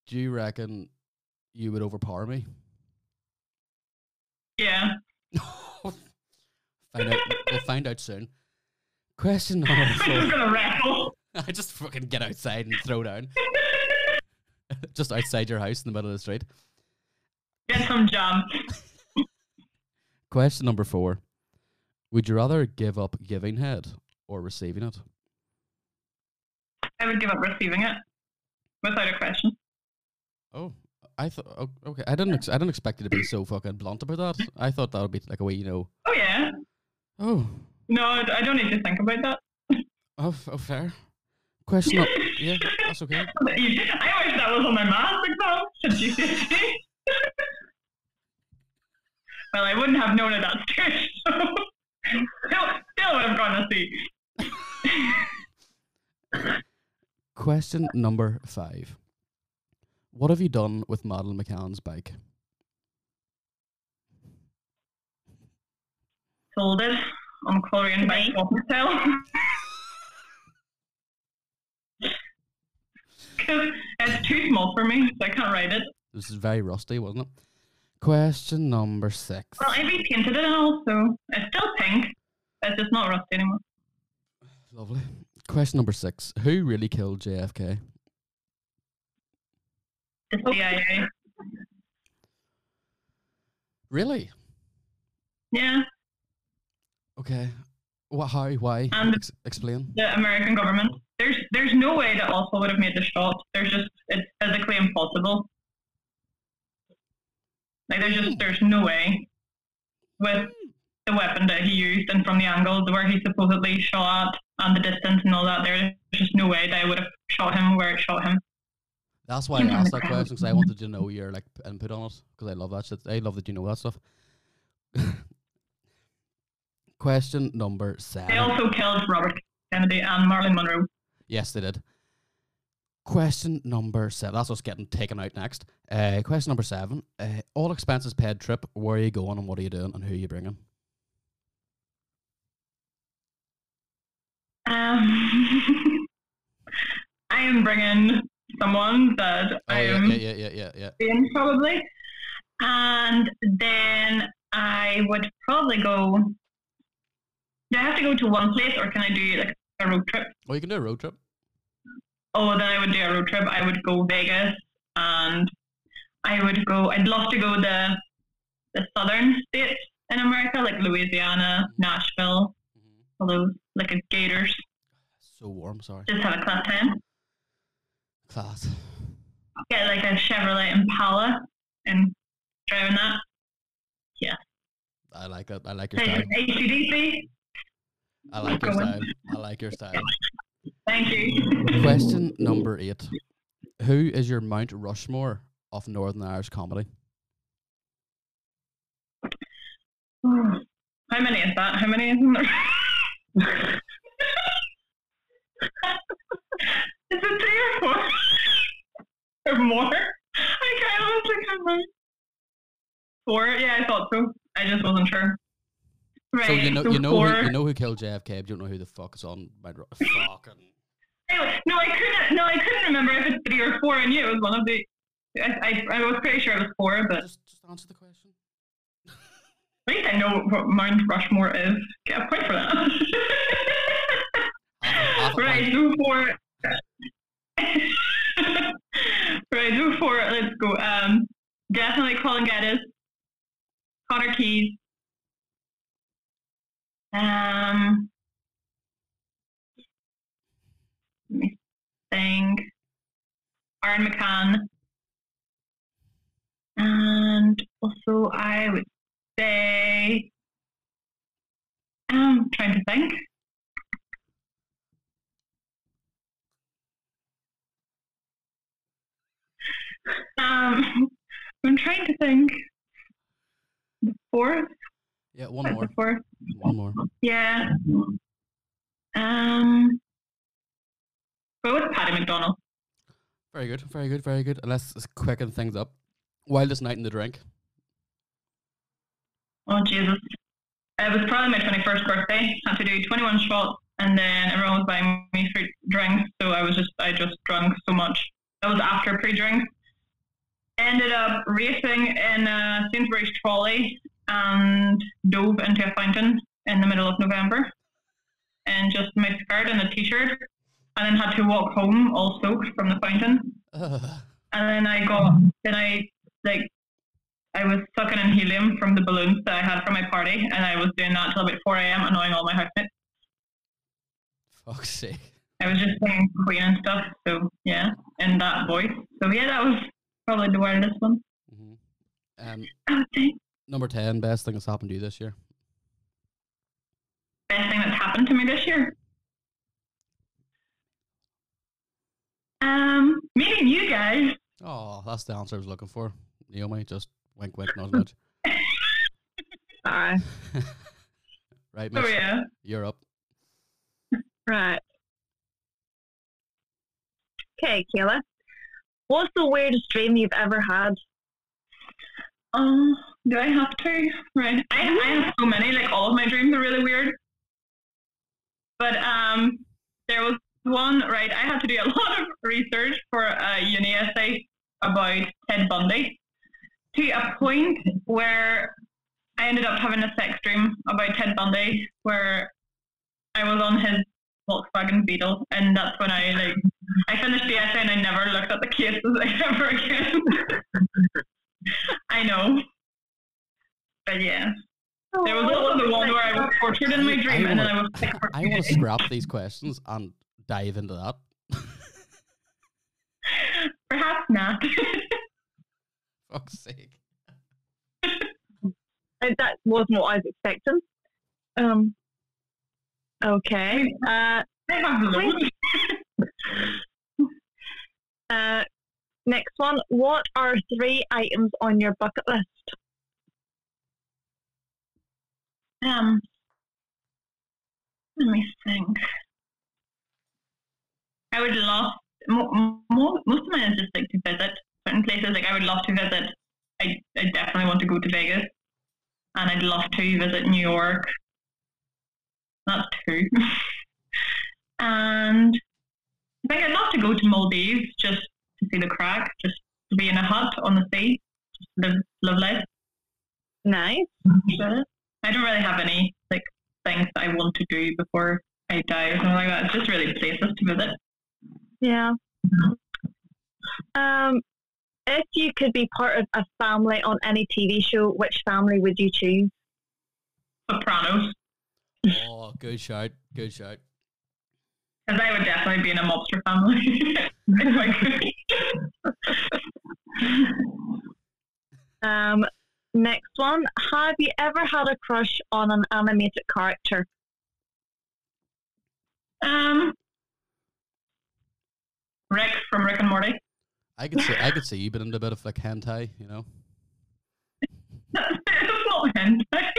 do you reckon you would overpower me? Yeah. <laughs> find out. We'll find out soon. Question <laughs> number four. going to wrestle. <laughs> I just fucking get outside and throw down, <laughs> just outside your house in the middle of the street. Get some jam. Question number four: Would you rather give up giving head or receiving it? I would give up receiving it without a question. Oh, I thought. Okay, I didn't. Ex- I didn't expect you to be so fucking blunt about that. I thought that would be like a way, you know. Oh, yeah. Oh, No, I don't need to think about that. oh, oh fair. Question. up. Yeah, that's okay. <laughs> I wish that was on my maths exam <laughs> at GCSE. well, I wouldn't have known at that stage, <laughs> so still, still would have gone to see. Question number five. What have you done with Madeleine McCann's bike? Sold it on Colorian Bike Hotel. Because it's too small for me, so I can't ride it. This is very rusty, wasn't it? Question number six. Well, I repainted it and all, so it's still pink. It's just not rusty anymore. Lovely. Question number six. Who really killed JFK? The oh. CIA. Really? Yeah, Okay. What? How? Why? And- Ex- explain. the American government. There's there's no way that Oswald would have made the shot. There's just it's physically impossible. Like there's just hmm. there's no way with hmm. the weapon that he used and from the angles where he supposedly shot at and the distance and all that. There's just no way that I would have shot him where it shot him. That's why I asked that question because I wanted to know your like input on it because I love that shit. I love that you know that stuff. <laughs> question number seven. They also killed Robert Kennedy and Marilyn Monroe. Yes, they did. Question number seven. That's us getting taken out next. Uh, question number seven. Uh, all expenses paid trip. Where are you going and what are you doing and who are you bringing? Um, <laughs> I am bringing someone that Oh I yeah, am yeah, yeah, yeah, yeah, yeah. in probably. And then I would probably go. Do I have to go to one place or can I do like a road trip? Oh, you can do a road trip. Oh, then I would do a road trip. I would go Vegas and I would go. I'd love to go the the southern states in America, like Louisiana, Nashville, mm-hmm. all those like a Gators. So warm. Sorry. Just have a class time. Class. Get like a Chevrolet Impala and driving that. Yeah. I like it. I like your style. ACDC. I like your style. I like your style. Thank you. Question number <laughs> eight. Who is your Mount Rushmore of Northern Irish comedy? <sighs> How many is that? How many is in there? <laughs> is it three or four? <laughs> or more? I can't honestly can't remember. Four? Yeah, I thought so. I just wasn't sure. Right. So you know, you know, who, you know who killed JFK. But you don't know who the fuck is on my dro- <laughs> fucking. No, I couldn't. No, I couldn't remember if it's three or four. I knew it was one of the. I, I, I was pretty sure it was four, but Just, just answer the question. <laughs> at least I know what Mount Rushmore is. Get a point for that. <laughs> Half a- half right, so four. right, so four. Let's go. Um, definitely Colin Geddes, Connor Keys. Um, let me think. Aaron McCann. And also, I would say, I'm trying to think. Um, <laughs> I'm trying to think. The fourth? Yeah, one more. <laughs> One more. Yeah. Um, go with Paddy McDonald. Very good, very good, very good. And let's quicken things up. Wildest night in the drink. Oh Jesus! It was probably my twenty-first birthday. Had to do twenty-one shots, and then everyone was buying me free drinks, so I was just I just drunk so much. That was after pre-drink. Ended up racing in a Sainsbury's trolley and dove into a fountain in the middle of November, and just my skirt and a t-shirt, and then had to walk home all soaked from the fountain. Ugh. And then I got, then I, like, I was sucking in helium from the balloons that I had for my party, and I was doing that till about 4 a.m., annoying all my housemates. Fuck's sake. I was just singing Queen and stuff, so yeah, in that voice. So yeah, that was probably the wildest one, hmm Um, I would say. Number ten. Best thing that's happened to you this year. Best thing that's happened to me this year. Um, meeting you guys. Oh, that's the answer I was looking for. Naomi, just wink, wink, nudge, nudge. <laughs> Aye. <laughs> right, Oh yeah. you're up. Right. Okay, Kayla. What's the weirdest dream you've ever had? Um, do I have to? Right. I, I have so many. Like all of my dreams are really weird. But um, there was one. Right. I had to do a <laughs> lot of research for a uni essay about Ted Bundy, to a point where I ended up having a sex dream about Ted Bundy, where I was on his Volkswagen Beetle, and that's when I like I finished the essay and I never looked at the cases <laughs> ever again. <laughs> <laughs> I know. But yeah. There was also the one where I was tortured in my dream I and then I wanna- was for <laughs> I want to scrap these questions and dive into that. <laughs> Perhaps not. Fuck's sake. That wasn't what I was expecting. Um. Okay. Uh. I have loads. Uh. Next one. What are three items on your bucket list? Um, let me think. I would love mo- mo- most of mine is just like to visit certain places. Like I would love to visit. I I definitely want to go to Vegas, and I'd love to visit New York. That's <laughs> two. and I think I'd love to go to Maldives just to see the crack, just to be in a hut on the sea, just live live life. Nice. But I don't really have any like things that I want to do before I die or something like that. It's just really places to visit. Yeah. Um. If you could be part of a family on any TV show, which family would you choose? Sopranos, Oh, good shout. Good shout. Because I would definitely be in a mobster family if I could. Um. Next one. Have you ever had a crush on an animated character? um, Rick from Rick and Morty. I could see. I could see you been in a bit of like hentai, you know. <laughs> it's not hentai.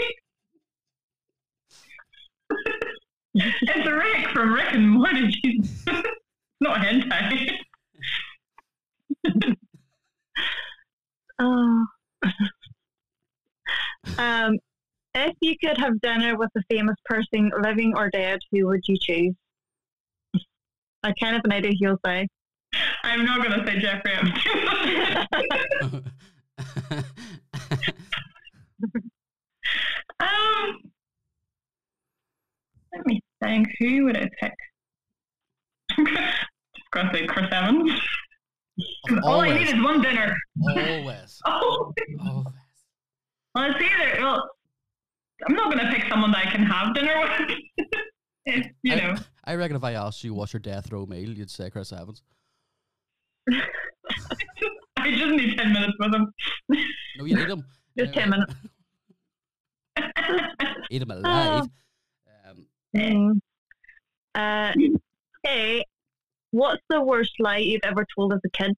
It's Rick from Rick and Morty. Jesus. <laughs> Not hentai. <laughs> Oh. <laughs> um, if you could have dinner with a famous person, living or dead, who would you choose? I kind of have an idea who you'll say. I'm not going to say Jeffrey Epstein. um, let me think. Who would I pick? <laughs> Just to say Chris Evans. <laughs> All I need is one dinner. always, <laughs> Oh, always. well, it's either. Well, I'm not going to pick someone that I can have dinner with. if, you know. I, I reckon if I asked you what's your death row meal, you'd say Chris Evans. I just need 10 minutes with him. No, you eat him. Just 10 minutes. Eat him alive. Um, Mm. Uh, hey, what's the worst lie you've ever told as a kid?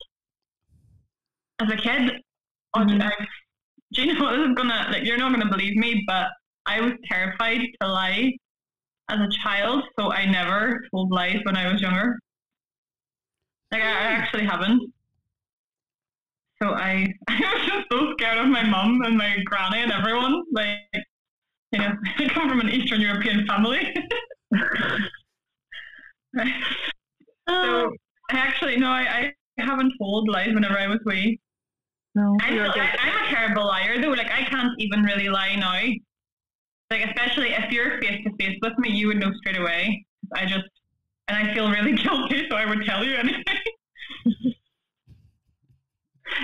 As a kid, oh, Mhm. I- do you know what <laughs> this is gonna like? You're not gonna believe me, but I was terrified to lie as a child, so I never told lies when I was younger. Like I, I actually haven't. So I, <laughs> I was just so scared of my mum and my granny and everyone. Like, you know, I come from an Eastern European family. <laughs> Oh, so I actually no, I, I haven't told lies whenever I was wee. no. I'm, I. I'm a terrible liar though. Like I can't even really lie now. Like especially if you're face to face with me, you would know straight away. I just and I feel really <laughs> guilty, so I would tell you anyway.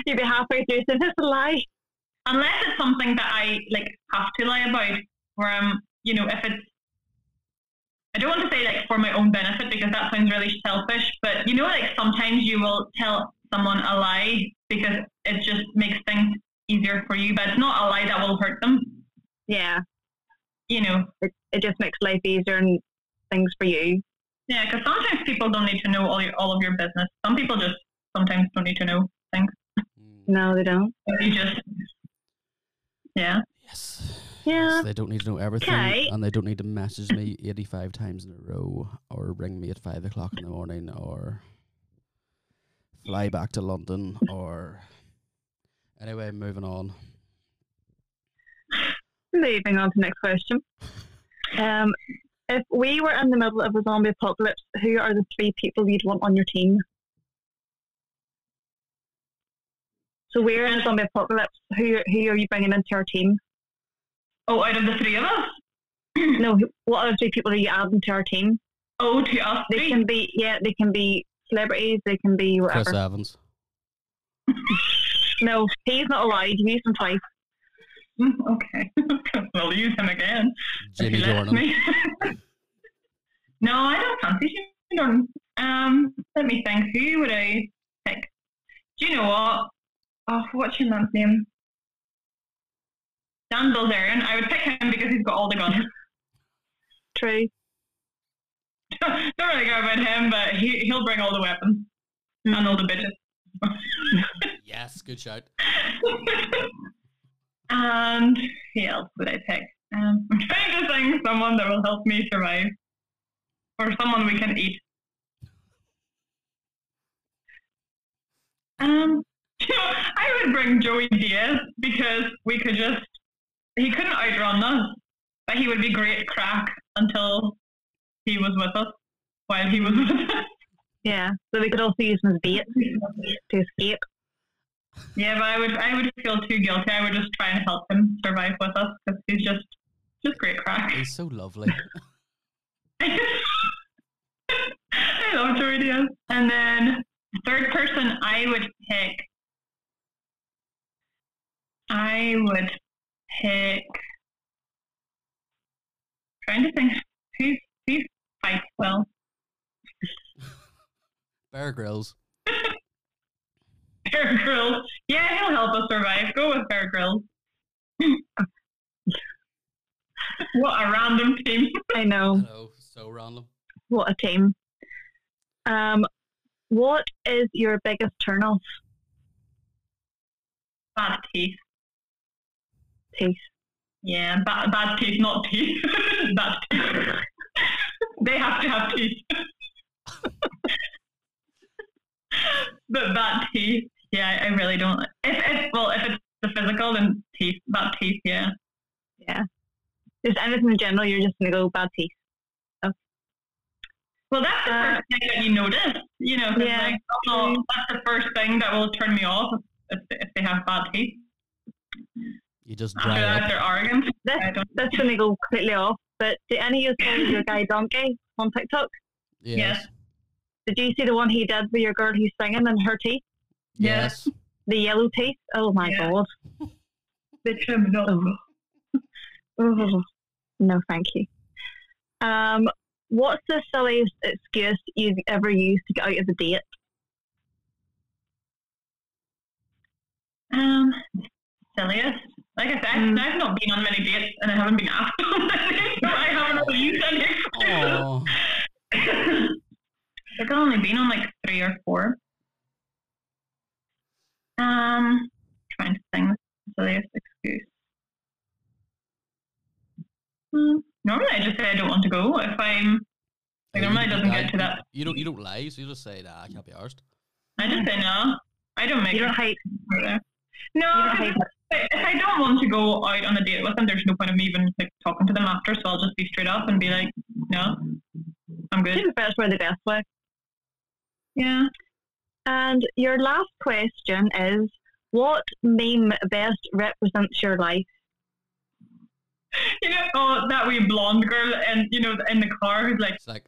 You'd be halfway through saying it's a lie. Unless it's something that I like have to lie about, where I'm, you know, if it's. I don't want to say like for my own benefit because that sounds really selfish, but you know, like sometimes you will tell someone a lie because it just makes things easier for you, but it's not a lie that will hurt them. Yeah, You know, it, it just makes life easier and things for you. Yeah, because sometimes people don't need to know all your all of your business. Some people just sometimes don't need to know things. No, they don't. You just yeah. yes. Yeah. They don't need to know everything, Okay. and they don't need to message me <laughs> eighty-five times in a row, or ring me at five o'clock in the morning, or fly back to London, or anyway, moving on. <laughs> Moving on to the next question. Um, if we were in the middle of a zombie apocalypse, who are the three people you'd want on your team? So we're in a zombie apocalypse. Who who are you bringing into our team? Oh, out of the three of us, No, what other three people are you adding to our team? oh to us They three. can be yeah, they can be celebrities. They can be whatever. Chris. Evans. No, he's not allowed. You used him twice. Mm, okay, <laughs> we'll use him again. Jamie he lets Dornan. me. <laughs> no, I don't fancy Jamie Dornan. Um, let me think. Who would I pick? Do you know what? Oh, what's your man's name? Dan Bilzerian. I would pick him because he's got all the guns. <laughs> True. don't really care about him, but he he'll bring all the weapons and all the bitches. <laughs> Yes, good shout. <laughs> and who else would I pick? Um, I'm trying to think someone that will help me survive, or someone we can eat. Um, you know, I would bring Joey Diaz because we could just he couldn't outrun us, but he would be great crack until he was with us. While he was <laughs> with us. Yeah. So we could also use him as bait to escape. Yeah, but I would I would feel too guilty. I would just try and help him survive with us because he's just just great crack. He's so lovely. <laughs> <laughs> I love Joey Diaz. And then third person I would pick, I would pick. Trying to think who who fights well. <laughs> Bear Grylls. <laughs> Bear Grylls. Yeah, he'll help us survive. Go with Bear Grylls. <laughs> what a random team. I know. Hello, so random. What a team. Um, what is your biggest turn off? Bad teeth. Teeth. Yeah, bad, bad teeth, not teeth. <laughs> bad teeth. they have to have teeth. <laughs> but bad teeth, yeah, I really don't. If, if well, if it's the physical, then teeth, bad teeth, yeah. Yeah. Just anything in general, you're just gonna go bad teeth. Well, that's the Uh, first thing that you notice, you know, Yeah, like, oh, that's the first thing that will turn me off if, if they have bad teeth. You just After dry that, up. they're arrogant. This I this gonna go completely off. But did any of you follow your guy Donkey on TikTok? Yes. Did you see the one he did with your girl who's singing and her teeth, Yes. the yellow teeth? Oh my Yeah. god. <laughs> They trim it up. Oh, <laughs> no, thank you. Um, what's the silliest excuse you've ever used to get out of a date? Um, silliest. Like I said, Mm. I've not been on many dates and I haven't been asked on many, so I haven't really used any excuses. I've only been on like three or four. Um, trying to think the silliest excuse. Hmm, normally, I just say I don't want to go if I'm. Like, normally, it doesn't get to that. You don't. You don't lie. So you just say, "Nah, I can't be arsed." I just say no. I don't make You don't hate. hide. Further. No, You don't 'cause hide. if if I don't want to go out on a date with them, there's no point of me even like talking to them after. So I'll just be straight up and be like, no, I'm I good. think the best way the best way. Yeah. And your last question is, what meme best represents your life? You know, oh, that wee blonde girl, and you know, in the car who's like, It's like,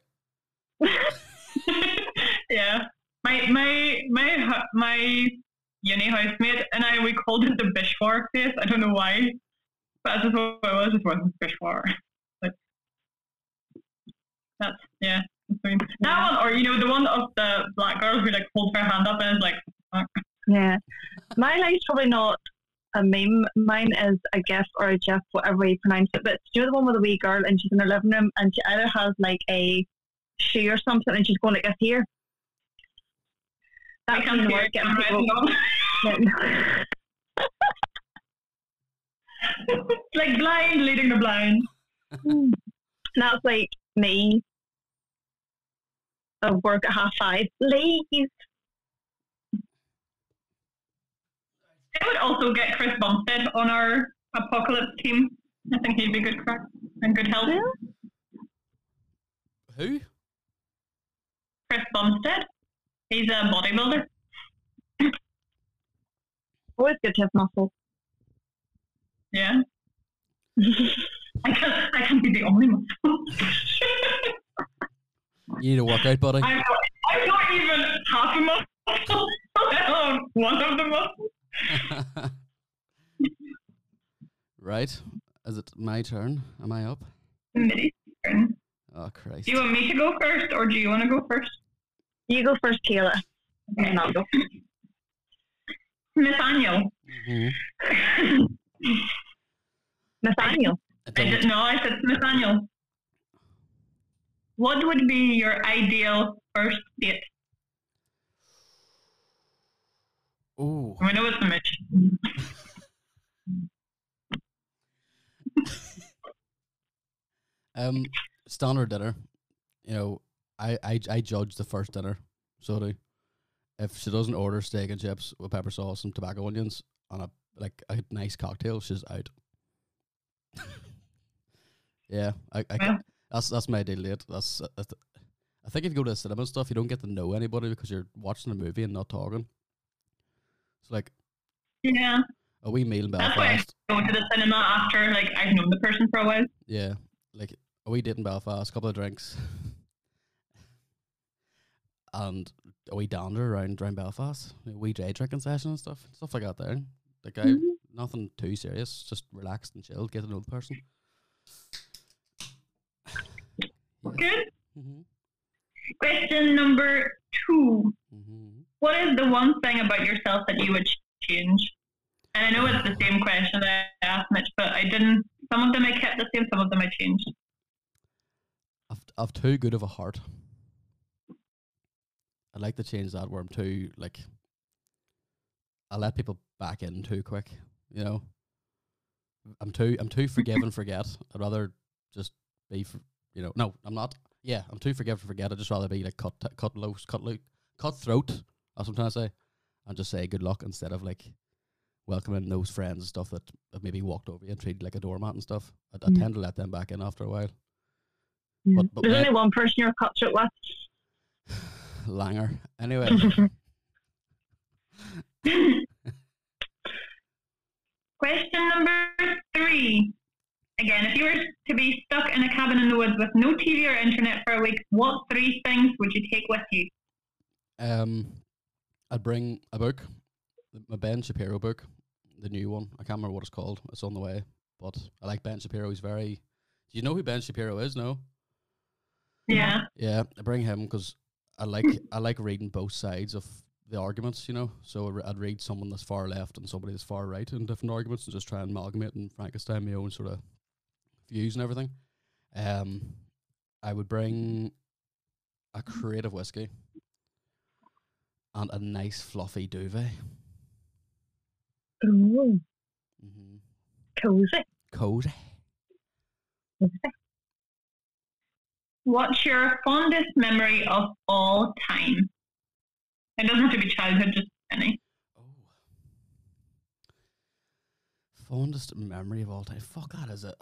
<laughs> yeah. My my my my uni housemate and I we called it the Bishwar face. I don't know why, but that's just what it was. It wasn't Bishwar. Like that's yeah. that's fine. That one, or you know, the one of the black girl who like holds her hand up and is like, "Fuck." Yeah. My life's probably not a meme. Mine is a GIF or a GIF, whatever you pronounce it. But do you know the one with the wee girl and she's in her living room and she either has like a shoe or something and she's going like this here? I That's can't when see we're it. getting I'm people. writing on. like blind leading the blind. <laughs> That's like me. I work at half five. Leave. I would also get Chris Bumstead on our apocalypse team. I think he'd be good crack and good help. Yeah. who? Chris Bumstead. He's a bodybuilder. <laughs> Always good to have muscle. Yeah. I can't I can't be the only one. You need a workout, buddy. I'm not, I'm not even half a muscle, <laughs> let alone one of the muscles. <laughs> right. Is it my turn? Am I up? Mitty's turn. Oh Christ. Do you want me to go first or do you want to go first? You go first, Kayla. Okay. No, go. Nathaniel. Mhm. Nathaniel. I I don't- didn't know. I said Nathaniel. What would be your ideal first date? Ooh. I know it's a Mitch. <laughs> Um, standard dinner. You know, I, I I judge the first dinner. So do. If she doesn't order steak and chips with pepper sauce and tobacco onions on a like a nice cocktail, she's out. <laughs> yeah, I, I Yeah. that's that's my ideal date. That's, uh, that's I think if you go to the cinema and stuff, you don't get to know anybody because you're watching a movie and not talking. It's like Yeah. a wee meal in That's why I Belfast. go to the cinema after like I've known the person for a while. Yeah, like a wee date in Belfast, a couple of drinks, <laughs> and a wee dander around around Belfast, a wee day drinking session and stuff, stuff like that. There, like I, Mhm. nothing too serious, just relaxed and chilled, get to know the person. Good. Mm-hmm. Question number two. Mm-hmm. What is the one thing about yourself that you would change? And I know it's the same question that I asked Mitch, but I didn't. Some of them I kept the same, some of them I changed. I've I've too good of a heart. I'd like to change that where I'm too like. I let people back in too quick. You know. I'm too I'm too forgive and forget. I'd rather just be for, you know no I'm not Yeah, I'm too forgive to forget. I'd just rather be like cut, cut loose, cut loose, cut throat. That's what I'm trying to say, and just say good luck instead of like welcoming those friends and stuff that have maybe walked over you and treated like a doormat and stuff. I, I Mm. tend to let them back in after a while. Mm. But- but There's only one person you're cut short with. Langer. Anyway, <laughs> Question number three. Again, if you were to be stuck in a cabin in the woods with no TV or internet for a week, what three things would you take with you? um, I'd bring a book, th- my Ben Shapiro book, the new one. I can't remember what it's called. It's on the way, but I like Ben Shapiro. He's very. Do you know who Ben Shapiro is? No. Yeah. Yeah, I bring him because I like I like reading both sides of the arguments, you know. So I'd read someone that's far left and somebody that's far right in different arguments, and just try and amalgamate and Frankenstein my own sort of views and everything. Um, I would bring a creative whiskey and a nice fluffy duvet. Ooh, Mm-hmm. cozy. Cozy. What's your fondest memory of all time? It doesn't have to be childhood, just any. Oh. Fondest memory of all time. Fuck that is it.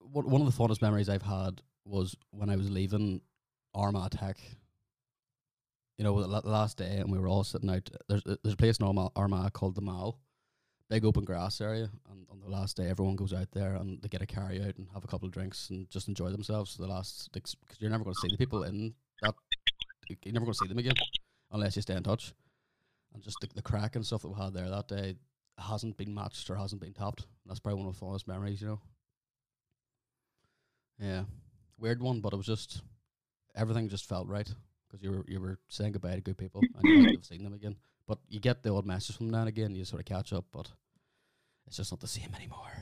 One one of the fondest memories I've had was when I was leaving Armagh Tech. You know, the last day, and we were all sitting out. There's there's a place in Armagh called the Mall, big open grass area. And on the last day, everyone goes out there and they get a carry out and have a couple of drinks and just enjoy themselves. For the last, because you're never going to see the people in that. You're never going to see them again unless you stay in touch. And just the, the crack and stuff that we had there that day hasn't been matched or hasn't been topped. That's probably one of the fondest memories, you know. Yeah, weird one, but it was just everything just felt right because you were you were saying goodbye to good people and you might have seen them again. But you get the odd message from now and again, you sort of catch up, but it's just not the same anymore.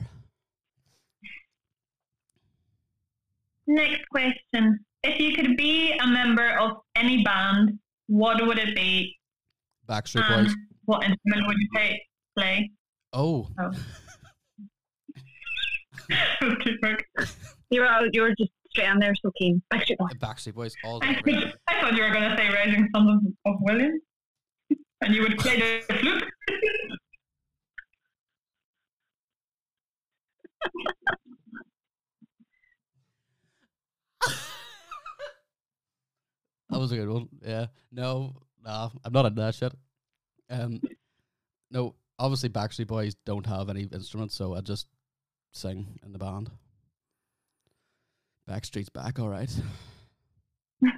Next question. If you could be a member of any band, what would it be? Backstreet Boys. what instrument would you play? play? Oh, Oh. You were, you were just straight on there, so keen. Backstreet Boys. Backstreet Boys. All I, day. <laughs> think, I thought you were going to say Rising Sons of, of Williams. And you would play the flute. That was a good one. Yeah. No, nah, I'm not into that shit. Um, no, obviously Backstreet Boys don't have any instruments, so I just sing in the band. Backstreet's back, all right. <laughs>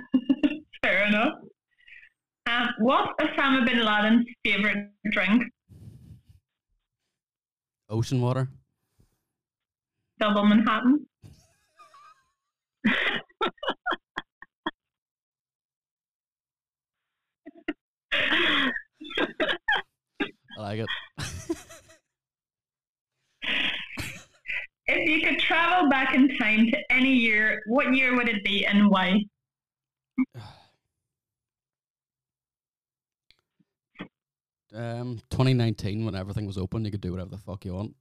Fair enough. Um, what's Osama bin Laden's favorite drink? Ocean water. Double Manhattan. I like it. If you could travel back in time to any year, what year would it be and why? <sighs> <sighs> <sighs> <laughs> um, 2019, when everything was open, you could do whatever the fuck you want,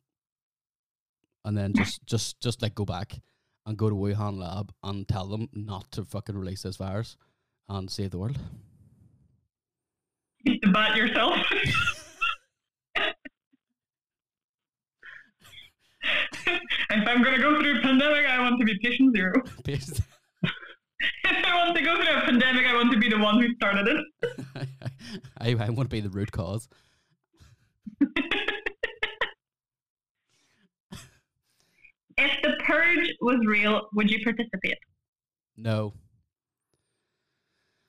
and then just, <laughs> just, just like go back and go to Wuhan lab and tell them not to fucking release this virus and save the world. Beat the bat yourself. <laughs> if I'm going to go through a pandemic, I want to be patient zero. <laughs> <laughs> if I want to go through a pandemic, I want to be the one who started it. <laughs> I, I want to be the root cause. <laughs> If the purge was real, would you participate? No.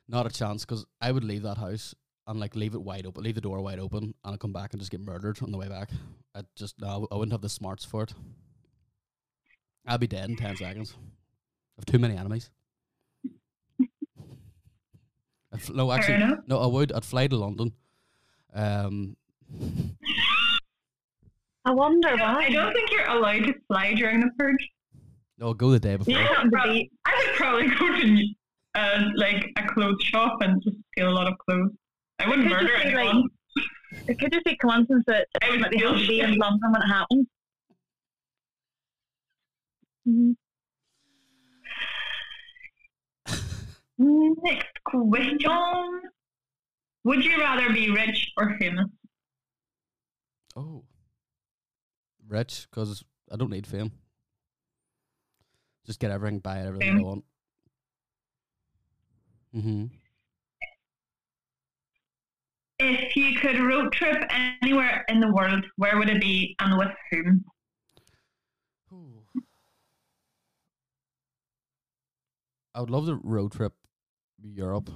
Not a chance, because I would leave that house and like leave it wide open, leave the door wide open, and I'd come back and just get murdered on the way back. I just no, I wouldn't have the smarts for it. I'd be dead in ten seconds. I've too many enemies. I'd no, actually, enough. no. I would. I'd fly to London. Um, I wonder I why. I don't think you're allowed to fly during the purge. no, I'll go the day before. Yeah. probably, I would probably go to uh, like a clothes shop and just steal a lot of clothes. I wouldn't Could murder just be like- anyone. It could just be coincidence that I would it steal happened to be in. London when it happened. Mhm. Next question. Would you rather be rich or famous? Oh. Rich, because I don't need fame. Just get everything, buy everything I want. Mm-hmm. If you could road trip anywhere in the world, where would it be and with whom? I would love to road trip Europe.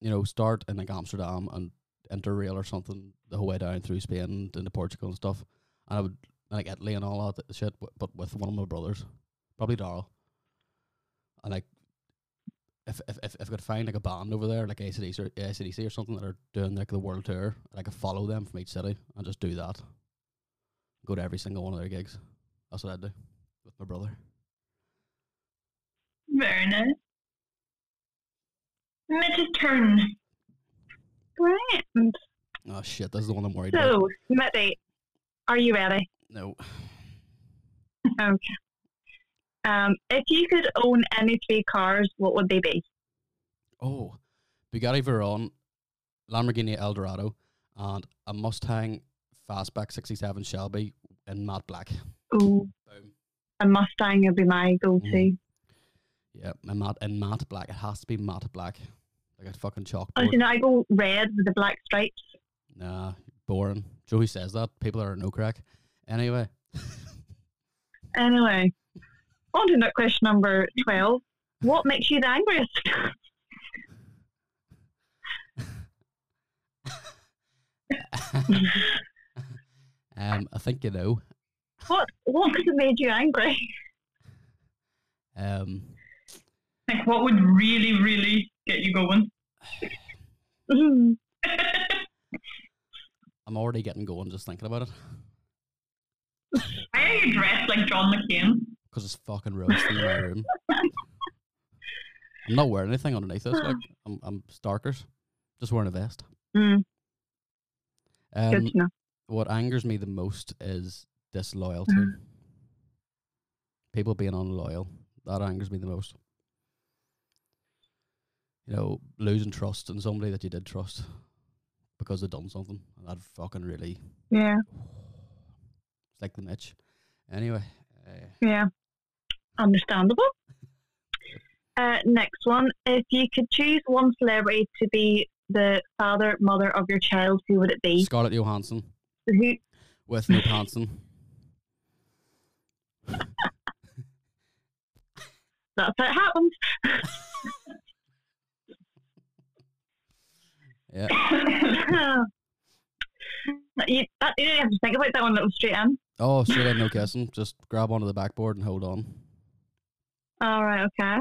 You know, start in like Amsterdam and interrail or something the whole way down through Spain and into Portugal and stuff. And I would like Italy and all that shit, but with one of my brothers, probably Darrell. And like, if if if, if I could find like a band over there, like ACDC or ACDC or something that are doing like the world tour, I could follow them from each city and just do that. Go to every single one of their gigs. That's what I'd do with my brother. Very nice. Mitch's turn. Grand. Oh shit, that's the one I'm worried about. So, Mitty, are you ready? No. <sighs> Okay. Um, if you could own any three cars, what would they be? Oh, Bugatti Veyron, Lamborghini Eldorado, and a Mustang Fastback 67 Shelby in matte black. Ooh, Boom. a Mustang would be my go-to. Mhm. Yeah, and matte, and matte black. It has to be matte black. Like a fucking chalkboard. Oh, you know, I go red with the black stripes. Nah, boring. Joey says that. People are no crack. Anyway, <laughs> Anyway, on to that question number 12. What makes you the angriest? <laughs> um, I think you know. what what has made you angry? Um, Like, what would really, really get you going? <sighs> I'm already getting going just thinking about it Why are you dressed like John McCain? because it's fucking roasty in my room. I'm not wearing anything underneath this. Like <sighs> I'm, I'm starkers, just wearing a vest. Mm, Um, good to know. what angers me the most is disloyalty. Mm. People being unloyal. That angers me the most. You know, losing trust in somebody that you did trust because they've done something. That fucking really Yeah, it's like the Mitch. Anyway, uh, yeah. Understandable. <laughs> Uh, next one. If you could choose one celebrity to be the father, mother of your child, who would it be? Scarlett Johansson Who? with no Hansen. <laughs> That's how it happens. <laughs> Yeah. <coughs> you, that, you didn't have to think about that one. That was straight in. Oh, straight in, no kissing. Just grab onto the backboard and hold on. All right. Okay.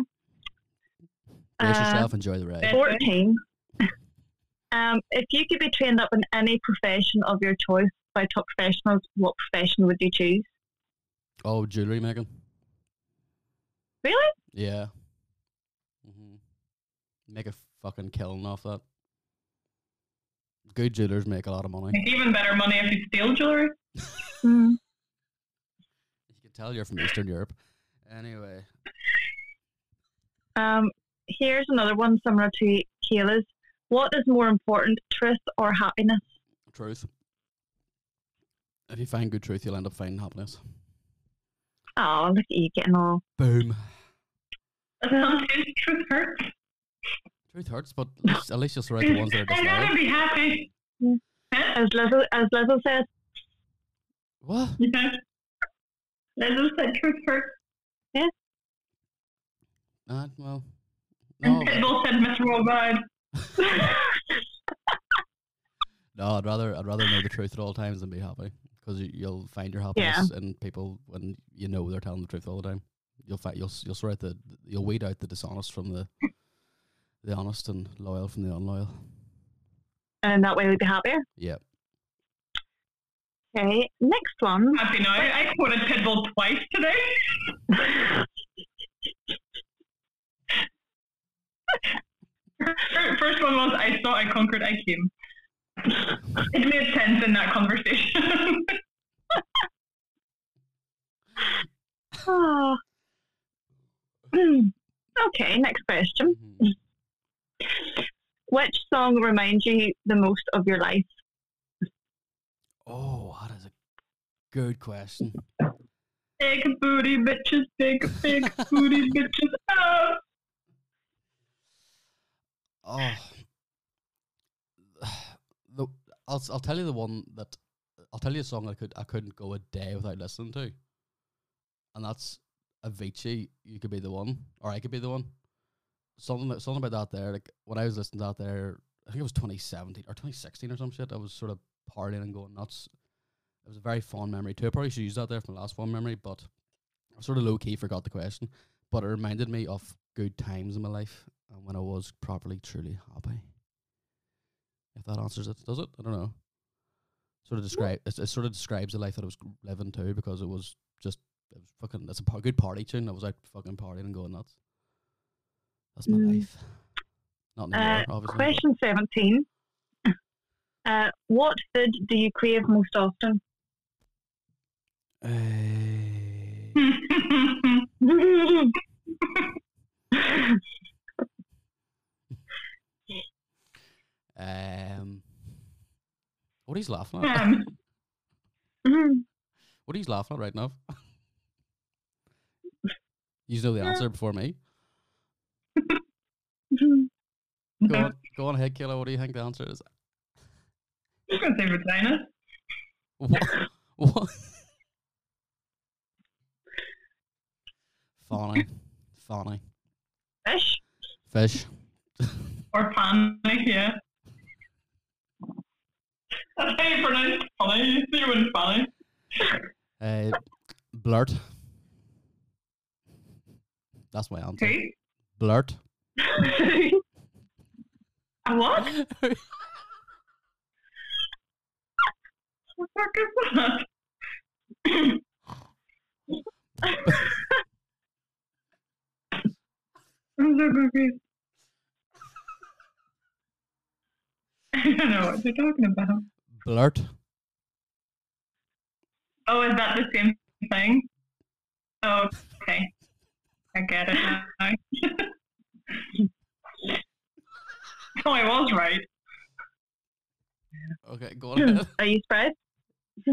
Brace Uh, yourself, enjoy the ride. 14. <laughs> um, if you could be trained up in any profession of your choice by top professionals, what profession would you choose? Oh, jewelry making. Really? Yeah. Mm-hmm. Make a fucking killing off that. Good jewelers make a lot of money. It's even better money if you steal jewelry. <laughs> Mm. You can tell you're from Eastern Europe. Anyway, Um, here's another one similar to Kayla's. What is more important, truth or happiness? truth. If you find good truth, you'll end up finding happiness. Oh, look at you getting all. Boom. Sometimes truth hurts. Truth hurts, but at least, you'll sort the ones that are <laughs> I'd rather be happy. As Lizzo, as Lizzo said, What? <laughs> Yeah. Lizzo said truth hurts. Yeah. Uh, well, And Pitbull said Miss Worldwide. <laughs> no. I'd rather I'd rather know the truth at all times than be happy because you, you'll find your happiness in people when you know they're telling the truth all the time. You'll find you'll s- you'll sort out the you'll weed out the dishonest from the the honest and loyal from the unloyal. and that way we'd be happier. Yeah. Okay, next one. Happy now. I quoted Pitbull twice today. <laughs> First one was I saw, I conquered, I came. It made sense in that conversation. Oh. <laughs> Hmm. okay, next question. Mhm. Which song reminds you the most of your life? Oh, that is a good question. Big booty bitches, big, big booty <laughs> bitches. Oh. Oh, <sighs> the I'll I'll tell you the one that I'll tell you a song I could I couldn't go a day without listening to, and that's Avicii. You could be the one, or I could be the one. Something that, something about that there. Like when I was listening to that there, I think it was 2017 or 2016 or some shit. I was sort of partying and going nuts. It was a very fond memory too. I probably should use that there for my last fond memory, but I sort of low key forgot the question. But it reminded me of good times in my life and when I was properly, truly happy. If that answers it, does it? I don't know. Sort of describe it, it sort of describes the life that I was living too because it was just it was fucking it's a par- good party tune. I was out fucking partying and going nuts. That's my Mm. life. Not anymore, Uh, obviously. question 17. <laughs> Uh, what food do you crave most often? Eh, <laughs> um, what are you laughing at? um, What are you laughing at right now? <laughs> you know the answer before me. Go on, go on ahead, Killer. What do you think the answer is? I'm gonna say vagina. What? what? Funny, funny. Fish? Fish. Or pan, yeah. That's how you pronounce funny. You see when funny. Uh, blurt. That's my answer. Who? Blurt. <laughs> A what? What the fuck is <laughs> that? I'm so confused. <laughs> I don't know what you're talking about. Blurt. Oh, is that the same thing? Oh, okay. I get it now. <laughs> oh, I was right. Okay, go on ahead. <laughs> Are you spread? <laughs>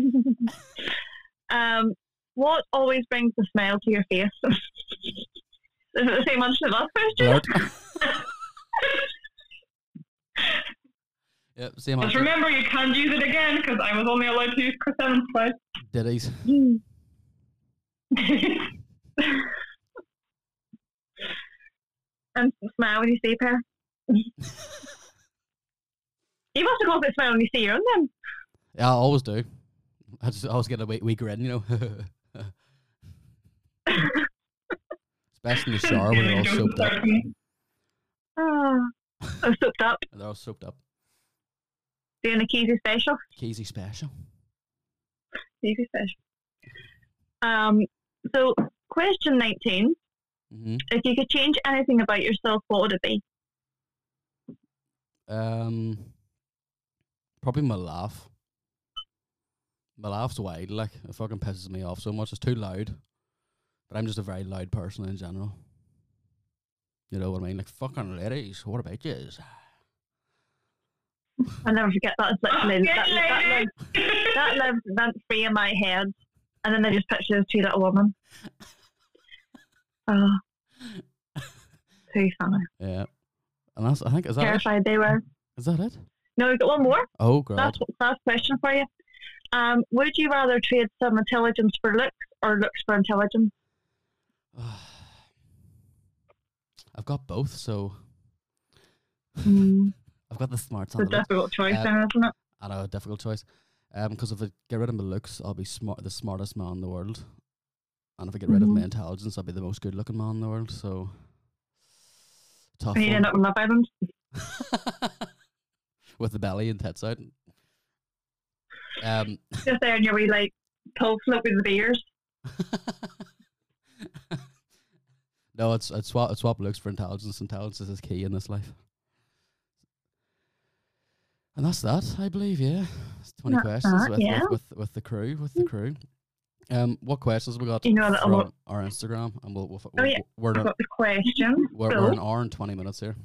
um, what always brings a smile to your face? Is it the same answer to the last question? Blurt. yep, same Just answer. remember, you can't use it again because I was only allowed to use Chris Evans twice. Ditties. and smile when you see pair. <laughs> you must have got a smile when you see your own then. Yeah, I always do. I just always get a wee, grin, you know. <laughs> Especially in the shower when they're all soaped up. Oh, I'm soaked up. They're all soaped up. Doing a Keezy special. Keezy special. Keezy special. Um, so, question 19. Hmm If you could change anything about yourself, what would it be? Um, probably my laugh. My laugh's wide, like it fucking pisses me off so much. It's too loud. But I'm just a very loud person in general. You know what I mean? Like fucking ladies, what about yous? I'll never forget that. It's Oh, literally, good that, that, lady. lives, that lives rent free in my head. And then they just picture those two little women. Oh, too funny. Yeah. And that's I think is that it? Terrified they were. Is that it? No, we've got one more. Oh god. Last, last question for you. Um, would you rather trade some intelligence for looks or looks for intelligence? <sighs> I've got both, so <laughs> Mm, I've got the smarts it's a difficult choice, then, isn't it? I know, a difficult choice. Um, because if I get rid of my looks, I'll be smart, the smartest man in the world. And if I get rid of my Mhm. intelligence, I'll be the most good-looking man in the world. So tough And you end up in Love Island. <laughs> with the belly and tits out. Um, <laughs> Just there in your wee, like, pull flip with the beers. <laughs> no, it's it's swap it's swap looks for intelligence. Intelligence is key in this life. And that's that, I believe. Yeah, it's twenty That's questions that, with, yeah. with, with with the crew. With the crew. Um, what questions we got You know from lot- our Instagram? And we'll, we'll, Oh, we're, yeah. we're, I've an- got the question. we're, so, we're an hour and 20 minutes here.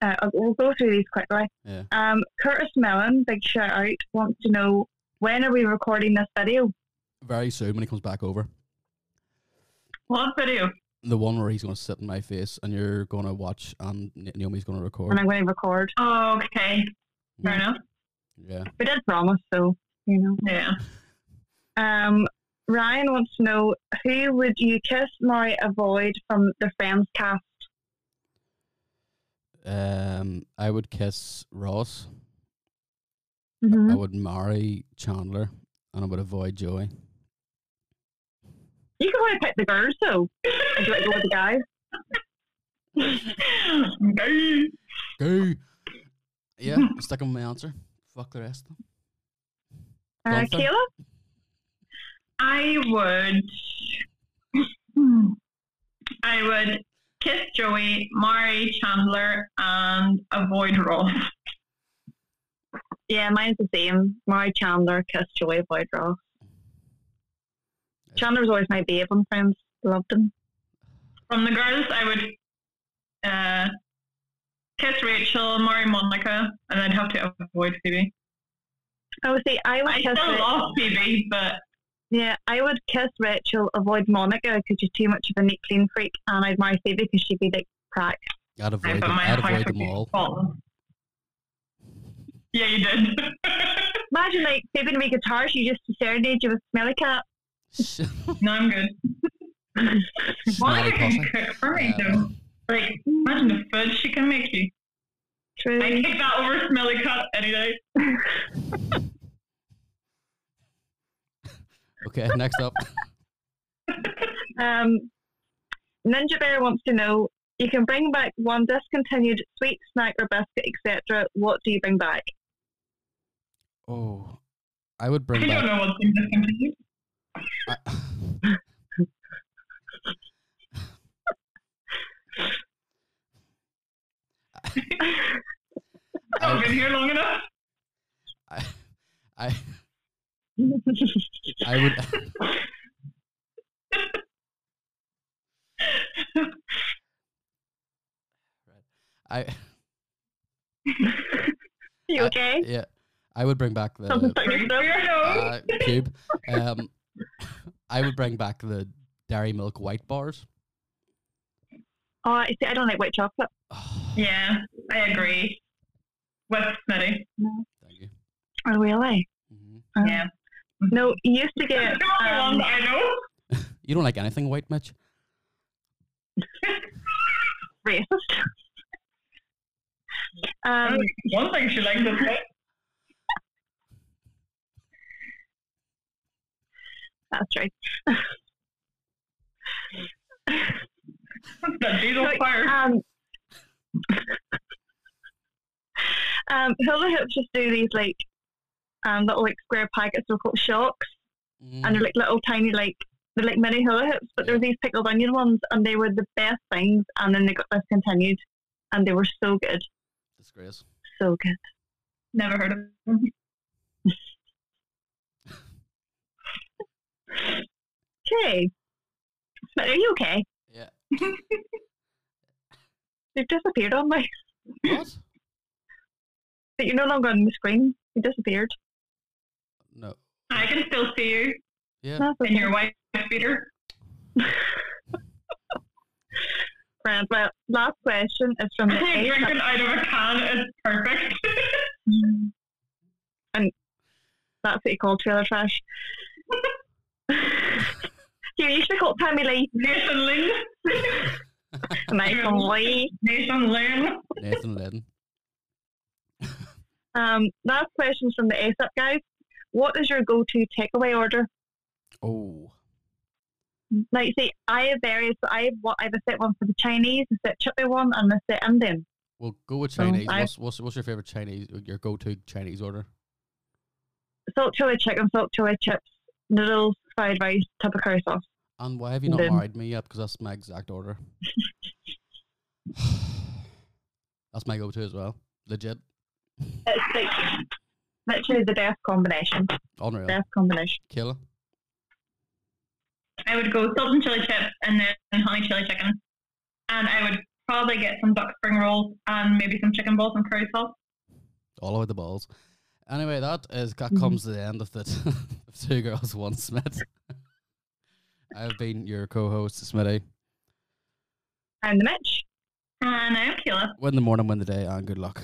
uh, we'll go through these quickly. Yeah. Um, Curtis Mellon, big shout out, wants to know when are we recording this video? Very soon when he comes back over. What video? The one where he's going to sit in my face and you're going to watch and Naomi's going to record. And. I'm going to record. Oh, okay. Fair Mm. enough. Yeah. We did promise, so you know. Yeah. Um, Ryan wants to know who would you kiss, marry, avoid from the Friends cast? Um, I would kiss Ross. Mm-hmm. I would marry Chandler and I would avoid Joey. You can only pick the girls, though. Would you like to go with the guys? Gay. Go. Yeah, <laughs> stick on my answer. Fuck the rest of them. Uh, Gunther? Kayla? I would. I would kiss Joey, marry Chandler, and avoid Ross. Yeah, mine's the same. Marry Chandler, kiss Joey, avoid Ross. Chandler was always my babe on Friends. Loved him. From the girls, I would uh, kiss Rachel, marry Monica, and I'd have to avoid Phoebe. I would say I would I kiss. still love Phoebe, but yeah, I would kiss Rachel, avoid Monica because she's too much of a neat clean freak, and I'd marry Phoebe because she'd be like crack. I'd I avoid put them. I'd avoid them all. fault. Yeah, you did. <laughs> Imagine like Phoebe and a guitar, she just serenade you with Smelly Cat. <laughs> no, I'm good. Smelly Monica can pussy. cook for me, Yeah. though. Like, imagine the food she can make you. True. I take that over smelly cut any day. <laughs> Okay, <laughs> next up. Um, Ninja Bear wants to know: You can bring back one discontinued sweet snack or biscuit, etc. What do you bring back? Oh, I would bring. I bring don't back. know what's in discontinued. I, <laughs> <laughs> I've been here long enough. I, I, I would. I you I- okay? yeah, I would bring back the stuck in your Break throat? your nose. uh, cube. Um, I would bring back the dairy milk white bars. Oh, I see. I don't like white chocolate. Yeah, I agree. What's Smitty. Thank you. Oh, really? hmm Uh, Yeah. No, you used to get. <laughs> You're Um, I know. <laughs> You don't like anything white, Mitch? <laughs> racist. Um, One thing she likes is it. that's true. The diesel Like, fire. Um, um, hula hoops just do these like um, little like square packets. They're called shocks, Mm. and they're like little tiny like they're like mini hula hoops, but they're these pickled onion ones, and they were the best things. And then they got discontinued, and they were so good, Disgrace. so good. Never heard of them. <laughs> Okay, but are you okay? Yeah. <laughs> You've disappeared on me. What? <laughs> But you're no longer on the screen. You disappeared. No. I can still see you Yeah. That's in your white beater. <laughs> Grand. Well, last question is from the <laughs> A. Drinking out of a can is perfect. <laughs> And that's what you call trailer trash. you usually call it Tammy Lee. Nathan Lynn. Nice and Lee. Nathan Lynn. Nathan Lydon. Um, last question from the ASAP guys. What is your go-to takeaway order? Oh. Like, see, I have various. I have what I have a set one for the Chinese, a set chippy one, and a set Indian. Well, go with Chinese. I- what's, what's what's your favorite Chinese? Your go-to Chinese order? Salt chili chicken, salt chili chips, noodles, fried rice, type of curry sauce. And why have you not Then- married me yet? Because that's my exact order. <laughs> <sighs> that's my go-to as well. Legit. It's like literally the best combination. Unreal. Best combination. Killer. I would go salt and chili chips and then honey chili chicken. And I would probably get some duck spring rolls and maybe some chicken balls and curry sauce. All over the balls. Anyway, that is that Mhm. comes to the end of the <laughs> of two girls one Smith. <laughs> I've been your co-host, Smitty. I'm the Mitch. And I'm Kayla. Win the morning, win the day, and good luck.